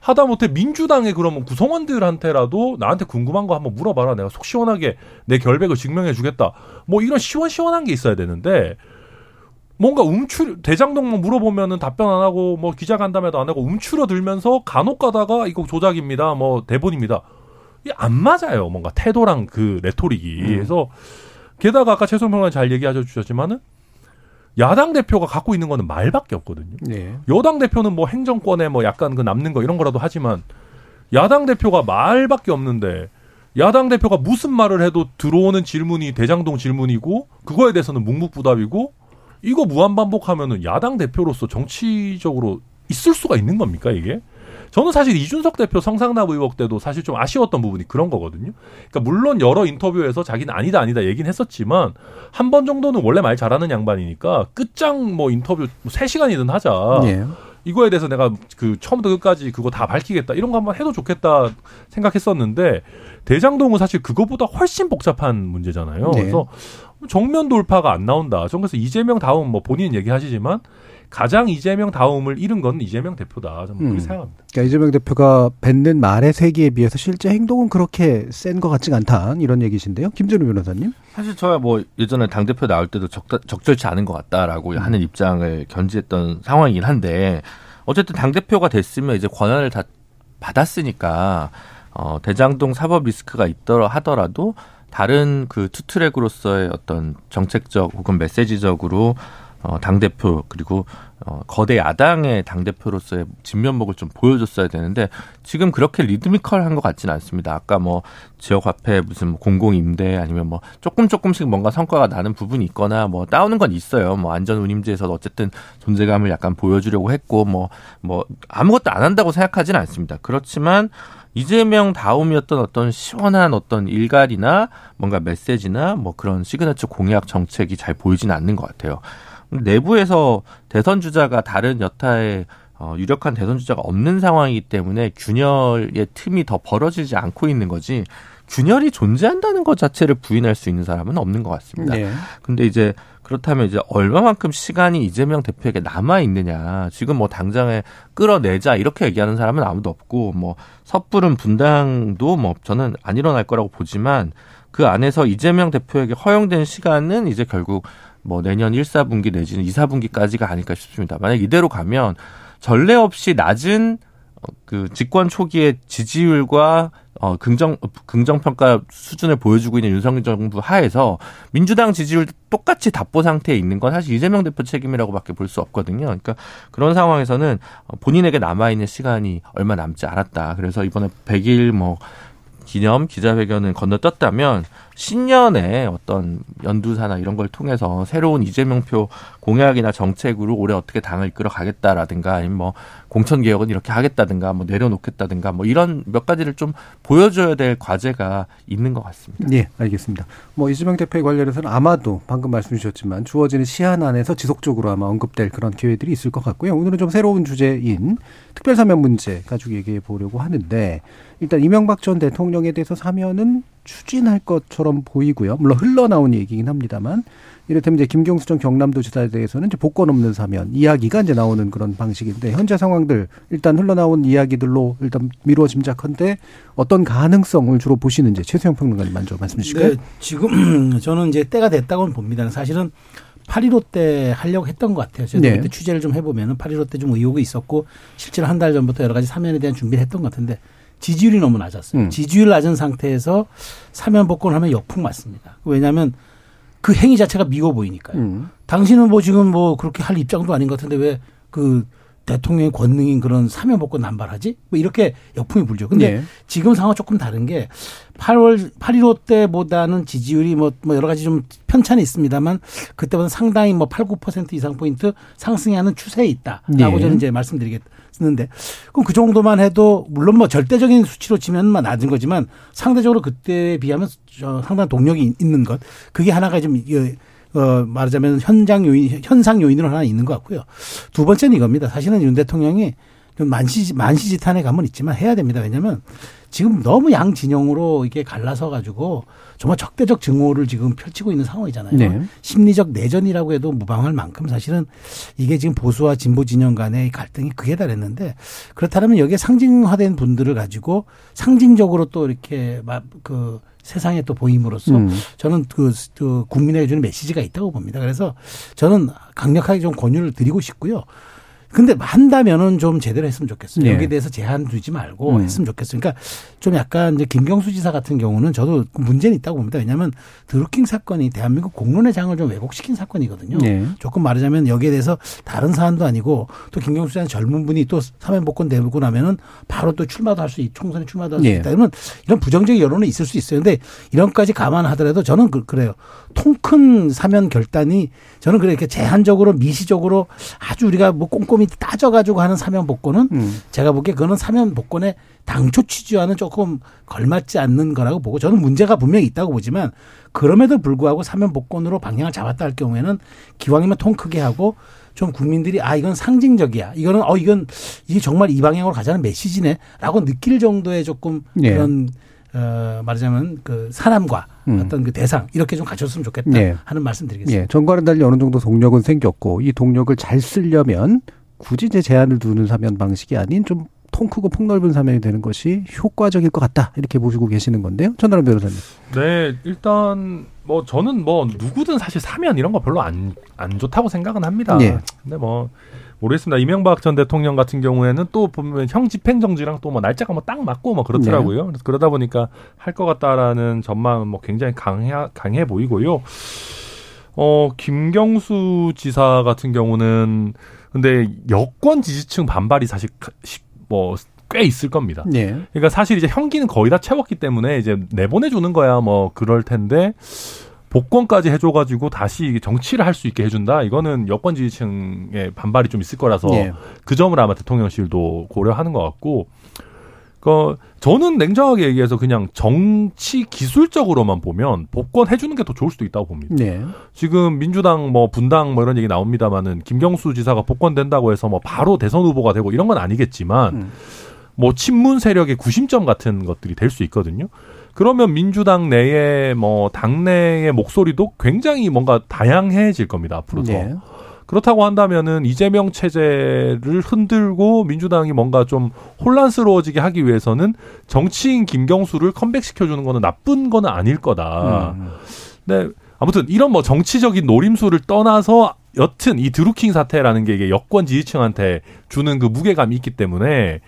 하다못해 민주당의 그러면 구성원들한테라도 나한테 궁금한 거 한번 물어봐라. 내가 속 시원하게 내 결백을 증명해 주겠다. 뭐 이런 시원시원한 게 있어야 되는데 뭔가 움추 대장동만 물어보면은 답변 안 하고 뭐 기자 간담회도 안 하고 움츠러 들면서 간혹 가다가 이거 조작입니다. 뭐 대본입니다. 이게 안 맞아요. 뭔가 태도랑 그 레토릭이. 그래서 게다가 아까 최성 평론가 잘 얘기하셔 주셨지만은 야당 대표가 갖고 있는 거는 말밖에 없거든요. 예. 여당 대표는 뭐 행정권에 뭐 약간 그 남는 거 이런 거라도 하지만 야당 대표가 말밖에 없는데 야당 대표가 무슨 말을 해도 들어오는 질문이 대장동 질문이고 그거에 대해서는 묵묵부답이고 이거 무한 반복하면은 야당 대표로서 정치적으로 있을 수가 있는 겁니까 이게? 저는 사실 이준석 대표 성상납 의혹 때도 사실 좀 아쉬웠던 부분이 그런 거거든요. 그러니까 물론 여러 인터뷰에서 자기는 아니다 아니다 얘기는 했었지만 한 번 정도는 원래 말 잘하는 양반이니까 끝장 뭐 인터뷰 뭐 3시간이든 하자. 예. 이거에 대해서 내가 그 처음부터 끝까지 그거 다 밝히겠다 이런 거 한번 해도 좋겠다 생각했었는데 대장동은 사실 그거보다 훨씬 복잡한 문제잖아요. 네. 그래서 정면 돌파가 안 나온다. 전 그래서 이재명 다음 뭐 본인 얘기하시지만 가장 이재명 다음을 잃은 건 이재명 대표다. 저는 그렇게 음. 생각합니다. 그러니까 이재명 대표가 뱉는 말의 세기에 비해서 실제 행동은 그렇게 센 것 같지가 않다 이런 얘기신데요. 김준우 변호사님. 사실 저야 뭐 예전에 당 대표 나올 때도 적, 적절치 않은 것 같다라고 하는 입장을 견지했던 상황이긴 한데 어쨌든 당 대표가 됐으면 이제 권한을 다 받았으니까 어, 대장동 사법 리스크가 있더라 하더라도 다른 그 투트랙으로서의 어떤 정책적 혹은 메시지적으로 어, 당대표 그리고 어, 거대 야당의 당대표로서의 진면목을 좀 보여줬어야 되는데 지금 그렇게 리드미컬한 것 같지는 않습니다. 아까 뭐 지역 화폐 무슨 뭐 공공임대 아니면 뭐 조금 조금씩 뭔가 성과가 나는 부분이 있거나 뭐 따오는 건 있어요. 뭐 안전운임제에서도 어쨌든 존재감을 약간 보여주려고 했고 뭐뭐 아무것도 안 한다고 생각하지는 않습니다. 그렇지만 이재명 다음이었던 어떤 시원한 어떤 일갈이나 뭔가 메시지나 뭐 그런 시그너처 공약 정책이 잘 보이지는 않는 것 같아요. 내부에서 대선 주자가 다른 여타의 어, 유력한 대선 주자가 없는 상황이기 때문에 균열의 틈이 더 벌어지지 않고 있는 거지 균열이 존재한다는 것 자체를 부인할 수 있는 사람은 없는 것 같습니다. 네. 근데 이제 그렇다면 이제 얼마만큼 시간이 이재명 대표에게 남아 있느냐. 지금 뭐 당장에 끌어내자 이렇게 얘기하는 사람은 아무도 없고 뭐 섣부른 분당도 뭐 저는 안 일어날 거라고 보지만 그 안에서 이재명 대표에게 허용된 시간은 이제 결국 뭐 내년 1, 4분기 내지는 2, 4분기까지가 아닐까 싶습니다. 만약 이대로 가면 전례 없이 낮은 어, 그 집권 초기의 지지율과 어 긍정 긍정 평가 수준을 보여주고 있는 윤석열 정부 하에서 민주당 지지율 똑같이 답보 상태에 있는 건 사실 이재명 대표 책임이라고밖에 볼 수 없거든요. 그러니까 그런 상황에서는 어, 본인에게 남아 있는 시간이 얼마 남지 않았다. 그래서 이번에 100일 뭐 기념 기자회견을 건너떴다면 신년에 어떤 연두사나 이런 걸 통해서 새로운 이재명표 공약이나 정책으로 올해 어떻게 당을 이끌어 가겠다라든가 아니면 뭐 공천 개혁은 이렇게 하겠다든가 뭐 내려놓겠다든가 뭐 이런 몇 가지를 좀 보여줘야 될 과제가 있는 것 같습니다. 예, 알겠습니다. 뭐 이재명 대표에 관련해서는 아마도 방금 말씀 주셨지만 주어지는 시한 안에서 지속적으로 아마 언급될 그런 기회들이 있을 것 같고요. 오늘은 좀 새로운 주제인 특별사면 문제 가지고 얘기해 보려고 하는데 일단 이명박 전 대통령에 대해서 사면은 추진할 것처럼 보이고요. 물론 흘러나온 얘기긴 합니다만 이를테면 이제 김경수 전 경남도지사에 대해서는 이제 복권 없는 사면 이야기가 이제 나오는 그런 방식인데 현재 상황들 일단 흘러나온 이야기들로 일단 미루어 짐작한데 어떤 가능성을 주로 보시는지 최수영 평론가님 먼저 말씀 주실까요? 네, 지금 저는 이제 때가 됐다고는 봅니다. 사실은 8.15 때 하려고 했던 것 같아요. 제가 네. 그때 취재를 좀 해보면은 8.15 때 좀 의혹이 있었고 실제로 한 달 전부터 여러 가지 사면에 대한 준비를 했던 것 같은데 지지율이 너무 낮았어요. 음. 지지율 낮은 상태에서 사면 복권을 하면 역풍 맞습니다. 왜냐하면 그 행위 자체가 미워 보이니까요. 음. 당신은 뭐 지금 뭐 그렇게 할 입장도 아닌 것 같은데 왜 그 대통령의 권능인 그런 사면 복권 남발하지? 뭐 이렇게 역풍이 불죠. 근데 네. 지금 상황 조금 다른 게 8월 8.15 때보다는 지지율이 뭐, 뭐 여러 가지 좀 편차는 있습니다만 그때보다 상당히 뭐 8, 9% 이상 포인트 상승하는 추세에 있다라고 네. 저는 이제 말씀드리겠 는데 그럼 그 정도만 해도 물론 뭐 절대적인 수치로 치면 만 낮은 거지만 상대적으로 그때에 비하면 저 상당한 동력이 있는 것 그게 하나가 좀 이- 어, 말하자면 현장 요인, 현상 요인으로 하나 있는 것 같고요. 두 번째는 이겁니다. 사실은 윤 대통령이 좀 만시, 만시지탄의 감은 있지만 해야 됩니다. 왜냐면 지금 너무 양 진영으로 이게 갈라서 가지고 정말 적대적 증오를 지금 펼치고 있는 상황이잖아요. 네. 심리적 내전이라고 해도 무방할 만큼 사실은 이게 지금 보수와 진보 진영 간의 갈등이 극에 달했는데 그렇다면 여기에 상징화된 분들을 가지고 상징적으로 또 이렇게 막그 세상에 또 보임으로써 음. 저는 그, 그 국민에게 주는 메시지가 있다고 봅니다. 그래서 저는 강력하게 좀 권유를 드리고 싶고요. 근데 한다면은 좀 제대로 했으면 좋겠어요. 네. 여기에 대해서 제한 두지 말고 음. 했으면 좋겠어요. 그러니까 좀 약간 이제 김경수 지사 같은 경우는 저도 문제는 있다고 봅니다. 왜냐하면 드루킹 사건이 대한민국 공론의 장을 좀 왜곡시킨 사건이거든요. 네. 조금 말하자면 여기에 대해서 다른 사안도 아니고 또 김경수 지사는 젊은 분이 또 사면 복권 되고 나면은 바로 또 출마도 할 수 있, 총선에 출마도 할수 네. 있다. 이러면 이런 부정적 여론은 있을 수 있어요. 근데 이런까지 감안하더라도 저는 그, 그래요. 통 큰 사면 결단이 저는 그래 이렇게 제한적으로 미시적으로 아주 우리가 뭐 꼼꼼히 조금 따져가지고 하는 사면 복권은 음. 제가 보기에 그거는 사면 복권의 당초 취지와는 조금 걸맞지 않는 거라고 보고 저는 문제가 분명히 있다고 보지만 그럼에도 불구하고 사면 복권으로 방향을 잡았다 할 경우에는 기왕이면 통 크게 하고 좀 국민들이 아 이건 상징적이야 이거는 어 이건 이게 정말 이 방향으로 가자는 메시지네라고 느낄 정도의 조금 예. 그런 어 말하자면 그 사람과 음. 어떤 그 대상 이렇게 좀 가졌으면 좋겠다 예. 하는 말씀드리겠습니다. 예, 전과는 달리 어느 정도 동력은 생겼고 이 동력을 잘 쓰려면 굳이 이제 제한을 두는 사면 방식이 아닌 좀 통 크고 폭넓은 사면이 되는 것이 효과적일 것 같다 이렇게 보시고 계시는 건데요. 전나람 변호사님. 네, 일단 뭐 저는 뭐 누구든 사실 사면 이런 거 별로 안안 좋다고 생각은 합니다. 예. 근데 뭐 모르겠습니다. 이명박 전 대통령 같은 경우에는 또 보면 형 집행정지랑 또 뭐 날짜가 뭐 딱 맞고 뭐 그렇더라고요. 그래서 그러다 보니까 할 것 같다라는 전망은 뭐 굉장히 강해 강해 보이고요. 어 김경수 지사 같은 경우는 근데 여권 지지층 반발이 사실 뭐 꽤 있을 겁니다. 예. 그러니까 사실 이제 형기는 거의 다 채웠기 때문에 이제 내보내주는 거야 뭐 그럴 텐데 복권까지 해줘가지고 다시 정치를 할 수 있게 해준다. 이거는 여권 지지층의 반발이 좀 있을 거라서 예. 그 점을 아마 대통령실도 고려하는 것 같고, 그 저는 냉정하게 얘기해서 그냥 정치 기술적으로만 보면 복권 해주는 게 더 좋을 수도 있다고 봅니다. 네. 지금 민주당 뭐 분당 뭐 이런 얘기 나옵니다만은 김경수 지사가 복권 된다고 해서 뭐 바로 대선 후보가 되고 이런 건 아니겠지만 음. 뭐 친문 세력의 구심점 같은 것들이 될 수 있거든요. 그러면 민주당 내에 뭐 당내의 목소리도 굉장히 뭔가 다양해질 겁니다 앞으로도. 네. 그렇다고 한다면은 이재명 체제를 흔들고 민주당이 뭔가 좀 혼란스러워지게 하기 위해서는 정치인 김경수를 컴백시켜주는 거는 나쁜 거는 아닐 거다. 음. 네. 아무튼 이런 뭐 정치적인 노림수를 떠나서 여튼 이 드루킹 사태라는 게 이게 여권 지지층한테 주는 그 무게감이 있기 때문에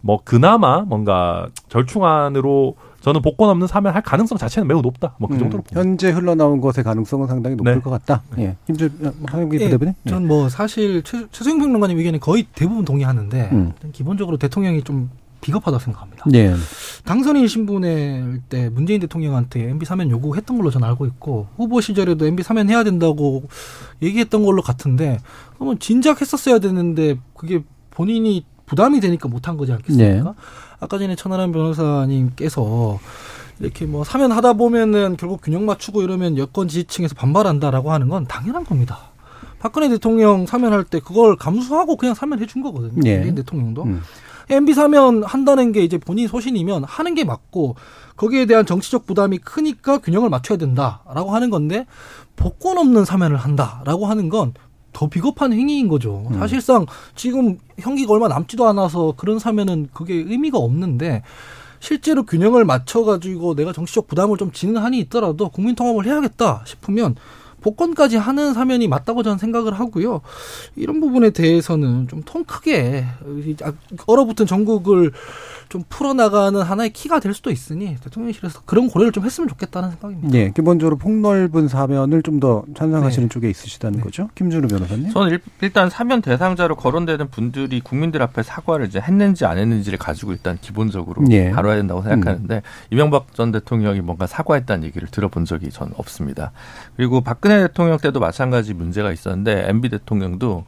뭐 그나마 뭔가 절충안으로 저는 복권 없는 사면 할 가능성 자체는 매우 높다. 뭐그 음, 정도로 봅니다. 현재 흘러나온 것의 가능성은 상당히 높을 네. 것 같다. 예. 김주 하영기 예, 부대변인. 예. 전뭐 사실 최, 최수영 평론가님 의견에 거의 대부분 동의하는데 음. 기본적으로 대통령이 좀 비겁하다고 생각합니다. 예. 당선인 신분일 때 문재인 대통령한테 MB 사면 요구했던 걸로 저는 알고 있고 후보 시절에도 MB 사면 해야 된다고 얘기했던 걸로 같은데 그러면 진작 했었어야 되는데 그게 본인이 부담이 되니까 못한 거지 않겠습니까? 네. 아까 전에 천하람 변호사님께서 이렇게 뭐 사면 하다 보면은 결국 균형 맞추고 이러면 여권 지지층에서 반발한다라고 하는 건 당연한 겁니다. 박근혜 대통령 사면할 때 그걸 감수하고 그냥 사면해 준 거거든요. 예. 문재인 대통령도. 음. MB 사면 한다는 게 이제 본인 소신이면 하는 게 맞고 거기에 대한 정치적 부담이 크니까 균형을 맞춰야 된다라고 하는 건데 복권 없는 사면을 한다라고 하는 건 더 비겁한 행위인 거죠. 음. 사실상 지금 형기가 얼마 남지도 않아서 그런 사면은 그게 의미가 없는데 실제로 균형을 맞춰가지고 내가 정치적 부담을 좀 지는 한이 있더라도 국민 통합을 해야겠다 싶으면 복권까지 하는 사면이 맞다고 저는 생각을 하고요. 이런 부분에 대해서는 좀 통 크게 얼어붙은 전국을 좀 풀어나가는 하나의 키가 될 수도 있으니 대통령실에서 그런 고려를 좀 했으면 좋겠다는 생각입니다. 예. 기본적으로 폭넓은 사면을 좀 더 찬성하시는 네. 쪽에 있으시다는 네. 거죠. 김준우 변호사님. 저는 일- 일단 사면 대상자로 거론되는 분들이 국민들 앞에 사과를 이제 했는지 안 했는지를 가지고 일단 기본적으로 예. 다뤄야 된다고 생각하는데 이명박 전 대통령이 뭔가 사과했다는 얘기를 들어본 적이 전 없습니다. 그리고 박근혜 대통령 때도 마찬가지 문제가 있었는데 MB 대통령도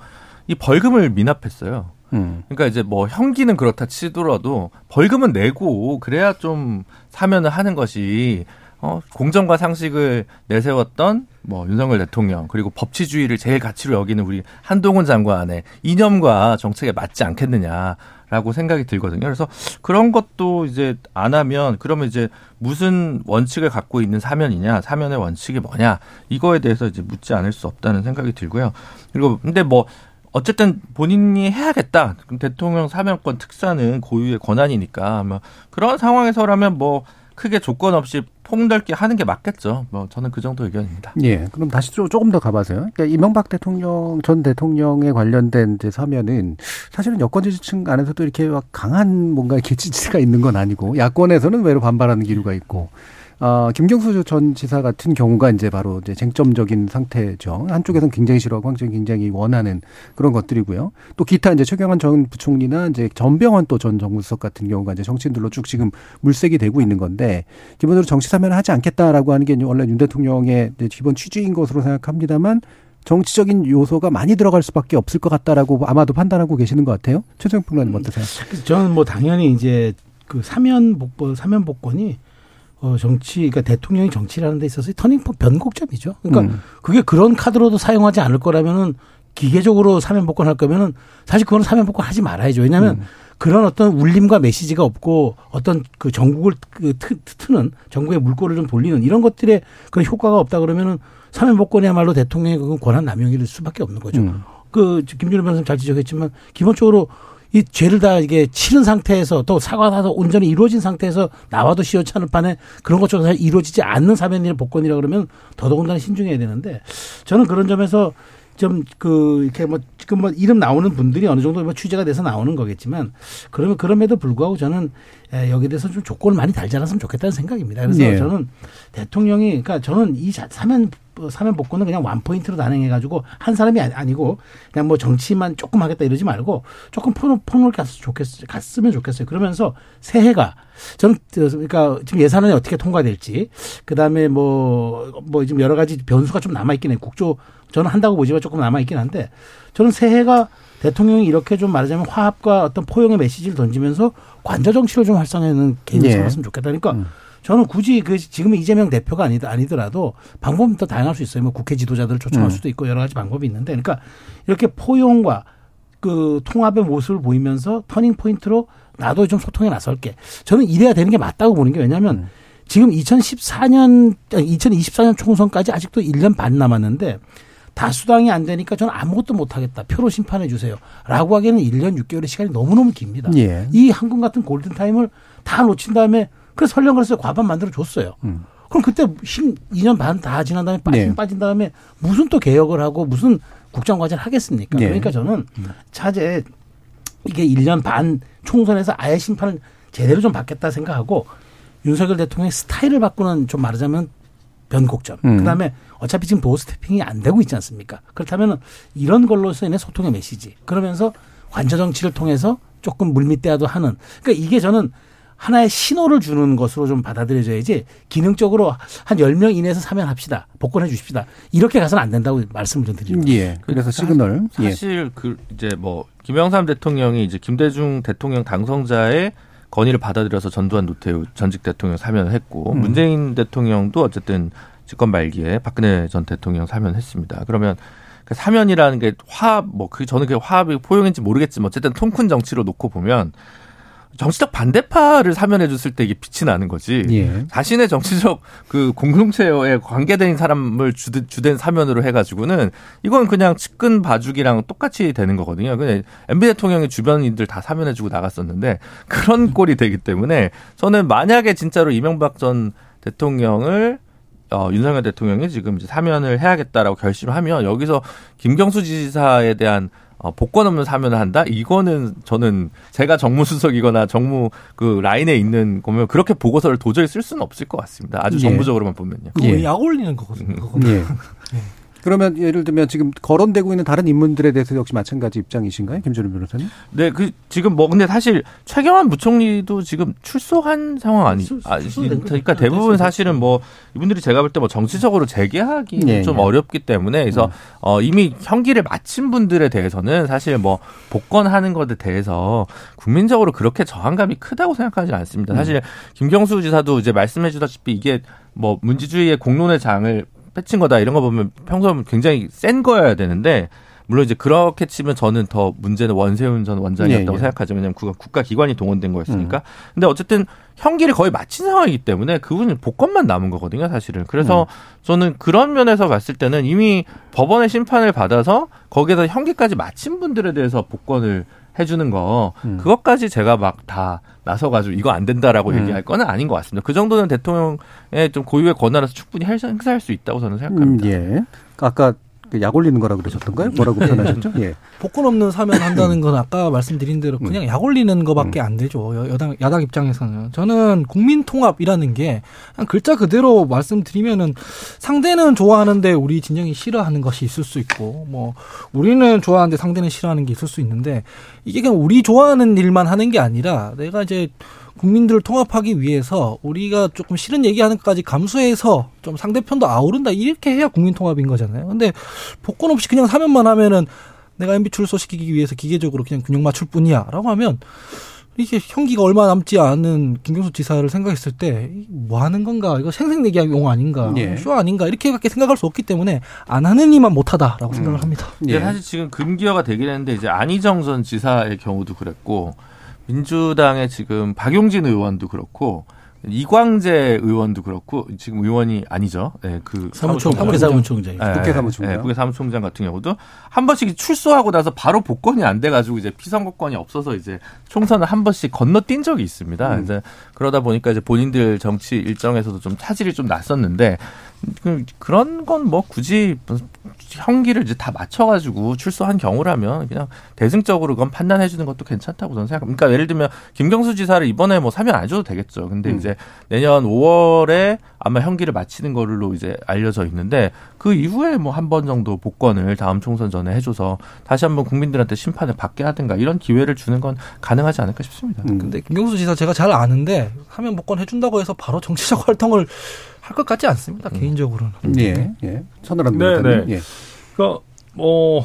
이 벌금을 미납했어요. 음. 그러니까 이제 뭐 형기는 그렇다 치더라도 벌금은 내고 그래야 좀 사면을 하는 것이 어 공정과 상식을 내세웠던 뭐 윤석열 대통령 그리고 법치주의를 제일 가치로 여기는 우리 한동훈 장관의 이념과 정책에 맞지 않겠느냐라고 생각이 들거든요. 그래서 그런 것도 이제 안 하면 그러면 이제 무슨 원칙을 갖고 있는 사면이냐, 사면의 원칙이 뭐냐 이거에 대해서 이제 묻지 않을 수 없다는 생각이 들고요. 그리고 근데 뭐 어쨌든 본인이 해야겠다. 그럼 대통령 사면권 특사는 고유의 권한이니까 뭐 그런 상황에서라면 뭐 크게 조건 없이 폭넓게 하는 게 맞겠죠. 뭐 저는 그 정도 의견입니다. 예. 그럼 다시 좀 조금 더 가봐서요. 그러니까 이명박 대통령 전 대통령에 관련된 이제 사면은 사실은 여권 지지층 안에서도 이렇게 막 강한 뭔가 이렇게 지지가 있는 건 아니고 야권에서는 외로 반발하는 기류가 있고 어, 김경수 전 지사 같은 경우가 이제 바로 이제 쟁점적인 상태죠. 한쪽에서는 굉장히 싫어하고 한쪽은 굉장히 원하는 그런 것들이고요. 또 기타 이제 최경환 전 부총리나 이제 전병헌 또 전 정무수석 같은 경우가 이제 정치인들로 쭉 지금 물색이 되고 있는 건데 기본적으로 정치 사면을 하지 않겠다라고 하는 게 원래 윤 대통령의 기본 취지인 것으로 생각합니다만 정치적인 요소가 많이 들어갈 수밖에 없을 것 같다라고 아마도 판단하고 계시는 것 같아요. 최종 평론님 어떠세요? 그래서 저는 뭐 당연히 이제 그 사면 복권, 사면 복권이 어 정치, 그러니까 대통령이 정치라는 데 있어서 turning po 변곡점이죠. 그러니까 음. 그게 그런 카드로도 사용하지 않을 거라면은 기계적으로 사면 복권 할 거면은 사실 그거는 사면 복권 하지 말아야죠. 왜냐하면 그런 어떤 울림과 메시지가 없고 어떤 그 전국을 그 트, 트는 정국의 물꼬를 좀 돌리는 이런 것들에 그런 효과가 없다 그러면은 사면 복권이야말로 대통령의 그 권한 남용일 수밖에 없는 거죠. 음. 그 김준호 변호사님 잘 지적했지만 기본적으로 이 죄를 다 이게 치른 상태에서 또 사과하다 온전히 이루어진 상태에서 나와도 시원찮을 판에 그런 것처럼 잘 이루어지지 않는 사면이나 복권이라 그러면 더더군다나 신중해야 되는데 저는 그런 점에서 좀 그 이렇게 뭐 지금 뭐 이름 나오는 분들이 어느 정도 뭐 취재가 돼서 나오는 거겠지만 그러면 그럼에도 불구하고 저는 에, 여기에 대해서 좀 조건을 많이 달지 않았으면 좋겠다는 생각입니다. 그래서 네. 저는 대통령이 그러니까 저는 이 자- 사면 사면 복권은 그냥 원 포인트로 단행해 가지고 한 사람이 아니- 아니고 그냥 뭐 정치만 조금 하겠다 이러지 말고 조금 폭- 폭넓게 갔으면 좋겠어요. 갔으면 좋겠어요. 그러면서 새해가 저는 그러니까 지금 예산안이 어떻게 통과될지 그다음에 뭐뭐 지금 여러 가지 변수가 좀 남아 있긴 해요. 국조 저는 한다고 보지만 조금 남아 있긴 한데 저는 새해가 대통령이 이렇게 좀 말하자면 화합과 어떤 포용의 메시지를 던지면서 관저 정치를 좀 활성화하는 계기를 예. 삼았으면 좋겠다. 그러니까 음. 저는 굳이 그 지금 이재명 대표가 아니다 아니더라도 방법은 더 다양할 수 있어요. 뭐 국회 지도자들을 초청할 음. 수도 있고 여러 가지 방법이 있는데, 그러니까 이렇게 포용과 그 통합의 모습을 보이면서 터닝 포인트로 나도 좀 소통에 나설게. 저는 이래야 되는 게 맞다고 보는 게 왜냐하면 음. 지금 2014년, 2024년 총선까지 아직도 1년 반 남았는데 다수당이 안 되니까 저는 아무것도 못하겠다. 표로 심판해 주세요. 라고 하기에는 1년 6개월의 시간이 너무너무 깁니다. 예. 이 한국 같은 골든타임을 다 놓친 다음에 그래서 설령 그래서 과반 만들어 줬어요. 음. 그럼 그때 힘 2년 반 다 지난 다음에 빠진 네. 빠진 다음에 무슨 또 개혁을 하고 무슨 국정 과제를 하겠습니까? 네. 그러니까 저는 차제 이게 1년 반 총선에서 아예 심판을 제대로 좀 받겠다 생각하고 윤석열 대통령의 스타일을 바꾸는 좀 말하자면 변곡점. 음. 그다음에 어차피 지금 doorstepping이 안 되고 있지 않습니까? 그렇다면 이런 걸로서 인해 소통의 메시지. 그러면서 관저 정치를 통해서 조금 물밑대화도 하는. 그러니까 이게 저는 하나의 신호를 주는 것으로 좀 받아들여져야지 기능적으로 한 10명 이내에서 사면합시다. 복권해 주십시다. 이렇게 가서는 안 된다고 말씀을 좀 드립니다. 예. 그래서 시그널. 예. 사실 그 이제 뭐 김영삼 대통령이 이제 김대중 대통령 당선자의 건의를 받아들여서 전두환 노태우 전직 대통령 사면을 했고 음. 문재인 대통령도 어쨌든 집권 말기에 박근혜 전 대통령 사면했습니다. 그러면 그 사면이라는 게 화합 뭐 그 저는 그 화합이 포용인지 모르겠지만 어쨌든 통큰 정치로 놓고 보면 정치적 반대파를 사면해 줬을 때 이게 빛이 나는 거지. 예. 자신의 정치적 그 공동체에 관계된 사람을 주된, 주된 사면으로 해가지고는 이건 그냥 측근 봐주기랑 똑같이 되는 거거든요. 근데 MB 대통령의 주변인들 다 사면해주고 나갔었는데 그런 꼴이 되기 때문에 저는 만약에 진짜로 이명박 전 대통령을 어, 윤석열 대통령이 지금 이제 사면을 해야겠다라고 결심하면 여기서 김경수 지사에 대한 어, 복권 없는 사면을 한다? 이거는 저는 제가 정무수석이거나 정무 그 라인에 있는 거면 그렇게 보고서를 도저히 쓸 수는 없을 것 같습니다. 아주 예. 정부적으로만 보면요. 그거 예. 약 올리는 거거든요. 그거. 예. 그러면 예를 들면 지금 거론되고 있는 다른 인물들에 대해서 역시 마찬가지 입장이신가요? 김준우 변호사님? 네, 그 지금 뭐 근데 사실 최경환 부총리도 지금 출소한 상황 아니? 출- 아, 출소된 거 그러니까. 대부분. 사실은 뭐 이분들이 제가 볼 때 뭐 정치적으로 재개하기는 예, 좀 예. 어렵기 때문에 그래서 어 이미 형기를 마친 분들에 대해서는 사실 뭐 복권하는 것에 대해서 국민적으로 그렇게 저항감이 크다고 생각하지 않습니다. 사실 김경수 지사도 이제 말씀해 주다시피 이게 뭐 문지주의의 공론의 장을 뺏친 거다 이런 거 보면 평소에 굉장히 센 거여야 되는데 물론 이제 그렇게 치면 저는 더 문제는 원세훈 전 원장이었다고 예, 예. 생각하죠. 왜냐하면 그건 국가 기관이 동원된 거였으니까. 근데 어쨌든 형기를 거의 마친 상황이기 때문에 그분은 복권만 남은 거거든요, 사실은. 그래서 저는 그런 면에서 봤을 때는 이미 법원의 심판을 받아서 거기에서 형기까지 마친 분들에 대해서 복권을 해주는 거 음. 그것까지 제가 막 다 나서가지고 이거 안 된다라고 음. 얘기할 거는 아닌 것 같습니다. 그 정도는 대통령의 좀 고유의 권한에서 충분히 할- 행사할 수 있다고 저는 생각합니다. 음, 예. 아까 그 약 올리는 거라고 그러셨던가요? 뭐라고 표현하셨죠? 예. 복권 없는 사면 한다는 건 아까 말씀드린 대로 그냥 약 올리는 거밖에 안 되죠. 여- 여당 야당 입장에서는 저는 국민 통합이라는 게 글자 그대로 말씀드리면은 상대는 좋아하는데 우리 진영이 싫어하는 것이 있을 수 있고 뭐 우리는 좋아하는데 상대는 싫어하는 게 있을 수 있는데 이게 그냥 우리 좋아하는 일만 하는 게 아니라 내가 이제 국민들을 통합하기 위해서 우리가 조금 싫은 얘기하는 것까지 감수해서 좀 상대편도 아우른다 이렇게 해야 국민 통합인 거잖아요. 근데 복권 없이 그냥 사면만 하면은 내가 MB 출소시키기 위해서 기계적으로 그냥 균형 맞출 뿐이야라고 하면 이게 형기가 얼마 남지 않은 김경수 지사를 생각했을 때 뭐 하는 건가 이거 생색내기 용 아닌가 예. 쇼 아닌가 이렇게밖에 생각할 수 없기 때문에 안 하는 이만 못하다라고 생각을 합니다. 예. 사실 지금 금기어가 되긴 했는데 이제 안희정 전 지사의 경우도 그랬고 민주당의 지금 박용진 의원도 그렇고 이광재 의원도 그렇고 지금 의원이 아니죠. 네, 그 사무총 사무총장. 국회 사무총장이. 네, 국회 사무총장. 네, 국회 사무총장 같은 경우도 한 번씩 출소하고 나서 바로 복권이 안 돼가지고 이제 피선거권이 없어서 이제 총선을 한 번씩 건너뛴 적이 있습니다. 음. 이제 그러다 보니까 이제 본인들 정치 일정에서도 좀 차질이 좀 났었는데 그- 그런 건 뭐 굳이 형기를 이제 다 맞춰가지고 출소한 경우라면 그냥 대승적으로 그건 판단해 주는 것도 괜찮다고 저는 생각합니다. 그러니까 예를 들면 김경수 지사를 이번에 뭐 사면 안 해줘도 되겠죠. 근데 음. 이제 내년 5월에 아마 형기를 마치는 걸로 이제 알려져 있는데 그 이후에 뭐 한 번 정도 복권을 다음 총선 전에 해줘서 다시 한번 국민들한테 심판을 받게 하든가 이런 기회를 주는 건 가능하지 않을까 싶습니다. 음. 근데 김경수 지사 제가 잘 아는데 하면 복권 해준다고 해서 바로 정치적 활동을 할 것 같지 않습니다. 개인적으로는. 예, 예. 천하람 네, 변호사님. 네. 예. 그러니까 뭐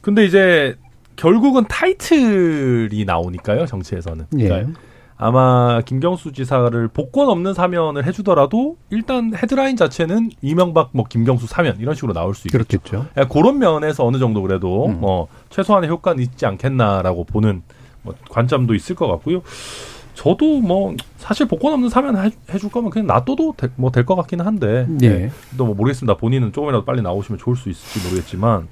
근데 이제 결국은 타이틀이 나오니까요 정치에서는. 예. 그러니까 아마 김경수 지사를 복권 없는 사면을 해주더라도 일단 헤드라인 자체는 이명박 뭐 김경수 사면 이런 식으로 나올 수 있겠죠. 그렇겠죠. 예, 그런 면에서 어느 정도 그래도 음. 뭐 최소한의 효과는 있지 않겠나라고 보는 뭐 관점도 있을 것 같고요. 저도 뭐 사실 복권 없는 사면 해, 해줄 거면 그냥 놔둬도 뭐 될 것 같기는 한데 예. 또뭐 모르겠습니다. 본인은 조금이라도 빨리 나오시면 좋을 수 있을지 모르겠지만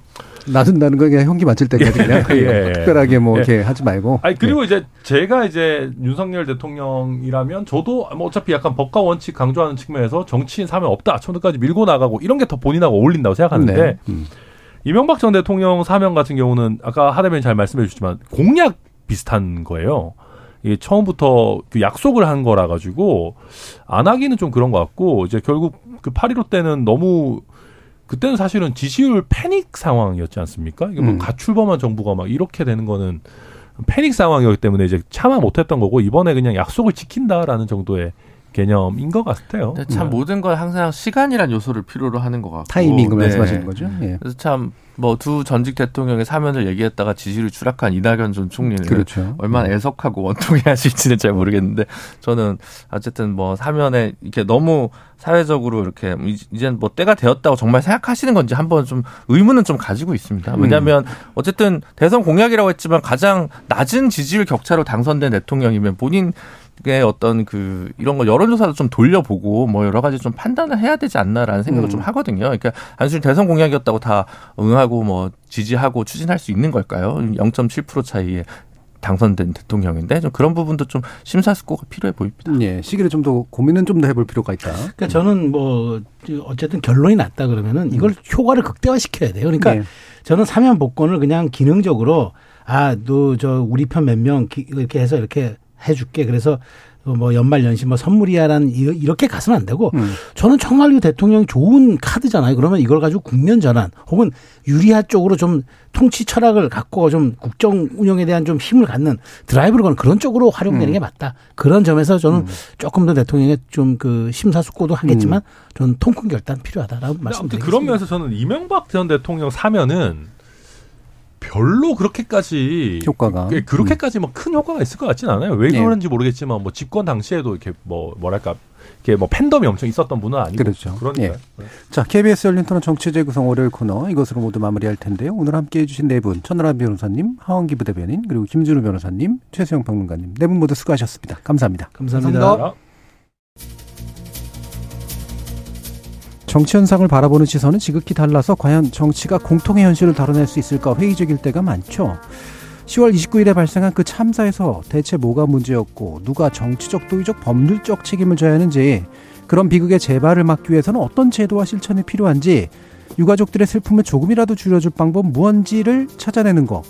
놔둔다는 건 그냥 형기 맞을 때까지 그냥 예, 예. 특별하게 뭐 예. 이렇게 하지 말고. 아니 그리고 이제 제가 이제 윤석열 대통령이라면 저도 뭐 어차피 약간 법과 원칙 강조하는 측면에서 정치인 사면 없다 처음까지 밀고 나가고 이런 게 더 본인하고 어울린다고 생각하는데 네. 음. 이명박 전 대통령 사면 같은 경우는 아까 하대변이 잘 말씀해 주셨지만 공약 비슷한 거예요. 이게 처음부터 그 약속을 한 거라 가지고 안 하기는 좀 그런 것 같고 이제 결국 그 8.15 때는 너무 그때는 사실은 지지율 패닉 상황이었지 않습니까? 이게 뭐 음. 가출범한 정부가 막 이렇게 되는 거는 패닉 상황이었기 때문에 이제 참아 못했던 거고 이번에 그냥 약속을 지킨다라는 정도의 개념인 것 같아요. 참 네. 모든 걸 항상 시간이란 요소를 필요로 하는 것 같고 타이밍을 네. 말씀하시는 거죠. 예. 그래서 참 뭐 두 전직 대통령의 사면을 얘기했다가 지지율이 추락한 이낙연 전 총리는 그렇죠. 얼마나 애석하고 원통해하실지는 잘 모르겠는데 저는 어쨌든 뭐 사면에 이렇게 너무 사회적으로 이렇게 이젠 뭐 때가 되었다고 정말 생각하시는 건지 한번 좀 의문은 좀 가지고 있습니다. 왜냐하면 어쨌든 대선 공약이라고 했지만 가장 낮은 지지율 격차로 당선된 대통령이면 본인 의 어떤 그 이런 거 여론조사도 좀 돌려보고 뭐 여러 가지 좀 판단을 해야 되지 않나라는 생각을 음. 좀 하거든요. 그러니까 단순히 대선 공약이었다고 다 응하고 뭐 지지하고 추진할 수 있는 걸까요? 0.7% 차이에 당선된 대통령인데 좀 그런 부분도 좀 심사숙고가 필요해 보입니다. 예. 시기를 좀 더 고민은 좀 더 해볼 필요가 있다. 그러니까 저는 뭐 어쨌든 결론이 났다 그러면은 이걸 효과를 극대화시켜야 돼요. 그러니까 예. 저는 사면 복권을 그냥 기능적으로 아, 너 저 우리 편 몇 명 이렇게 해서 이렇게 해줄게. 그래서 뭐 연말 연시 뭐 선물이야라는 이- 이렇게 가서는 안 되고 음. 저는 정말 이 대통령이 좋은 카드잖아요. 그러면 이걸 가지고 국면 전환 혹은 유리화 쪽으로 좀 통치 철학을 갖고 좀 국정 운영에 대한 좀 힘을 갖는 드라이브를 거는 그런 쪽으로 활용되는 음. 게 맞다. 그런 점에서 저는 조금 더 대통령의 좀 그 심사숙고도 하겠지만 저는 통큰 결단 필요하다라고 말씀드리겠습니다. 그런 면에서 저는 이명박 전 대통령 사면은 별로 그렇게까지 효과가. 그- 그렇게까지 뭐큰 효과가 있을 것 같진 않아요. 왜 네. 그런지 모르겠지만 뭐 집권 당시에도 이렇게 뭐 뭐랄까 이렇게 뭐 팬덤이 엄청 있었던 분은 아니고 그렇죠. 그러니까 예. 자, KBS 열린 토론 정치 재 구성 월요일 코너 이것으로 모두 마무리할 텐데요. 오늘 함께 해 주신 네 분, 천하람 변호사님, 하원기 부대변인, 그리고 김준우 변호사님, 최수영 평론가님, 네 분 모두 수고하셨습니다. 감사합니다. 감사합니다. 감사합니다. 정치 현상을 바라보는 시선은 지극히 달라서 과연 정치가 공통의 현실을 다뤄낼 수 있을까 회의적일 때가 많죠. 10월 29일에 발생한 그 참사에서 대체 뭐가 문제였고 누가 정치적 도의적 법률적 책임을 져야 하는지 그런 비극의 재발을 막기 위해서는 어떤 제도와 실천이 필요한지 유가족들의 슬픔을 조금이라도 줄여줄 방법 무언지를 찾아내는 거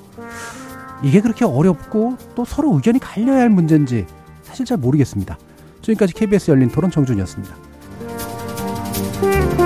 이게 그렇게 어렵고 또 서로 의견이 갈려야 할 문제인지 사실 잘 모르겠습니다. 지금까지 KBS 열린 토론 정준이었습니다. Thank you.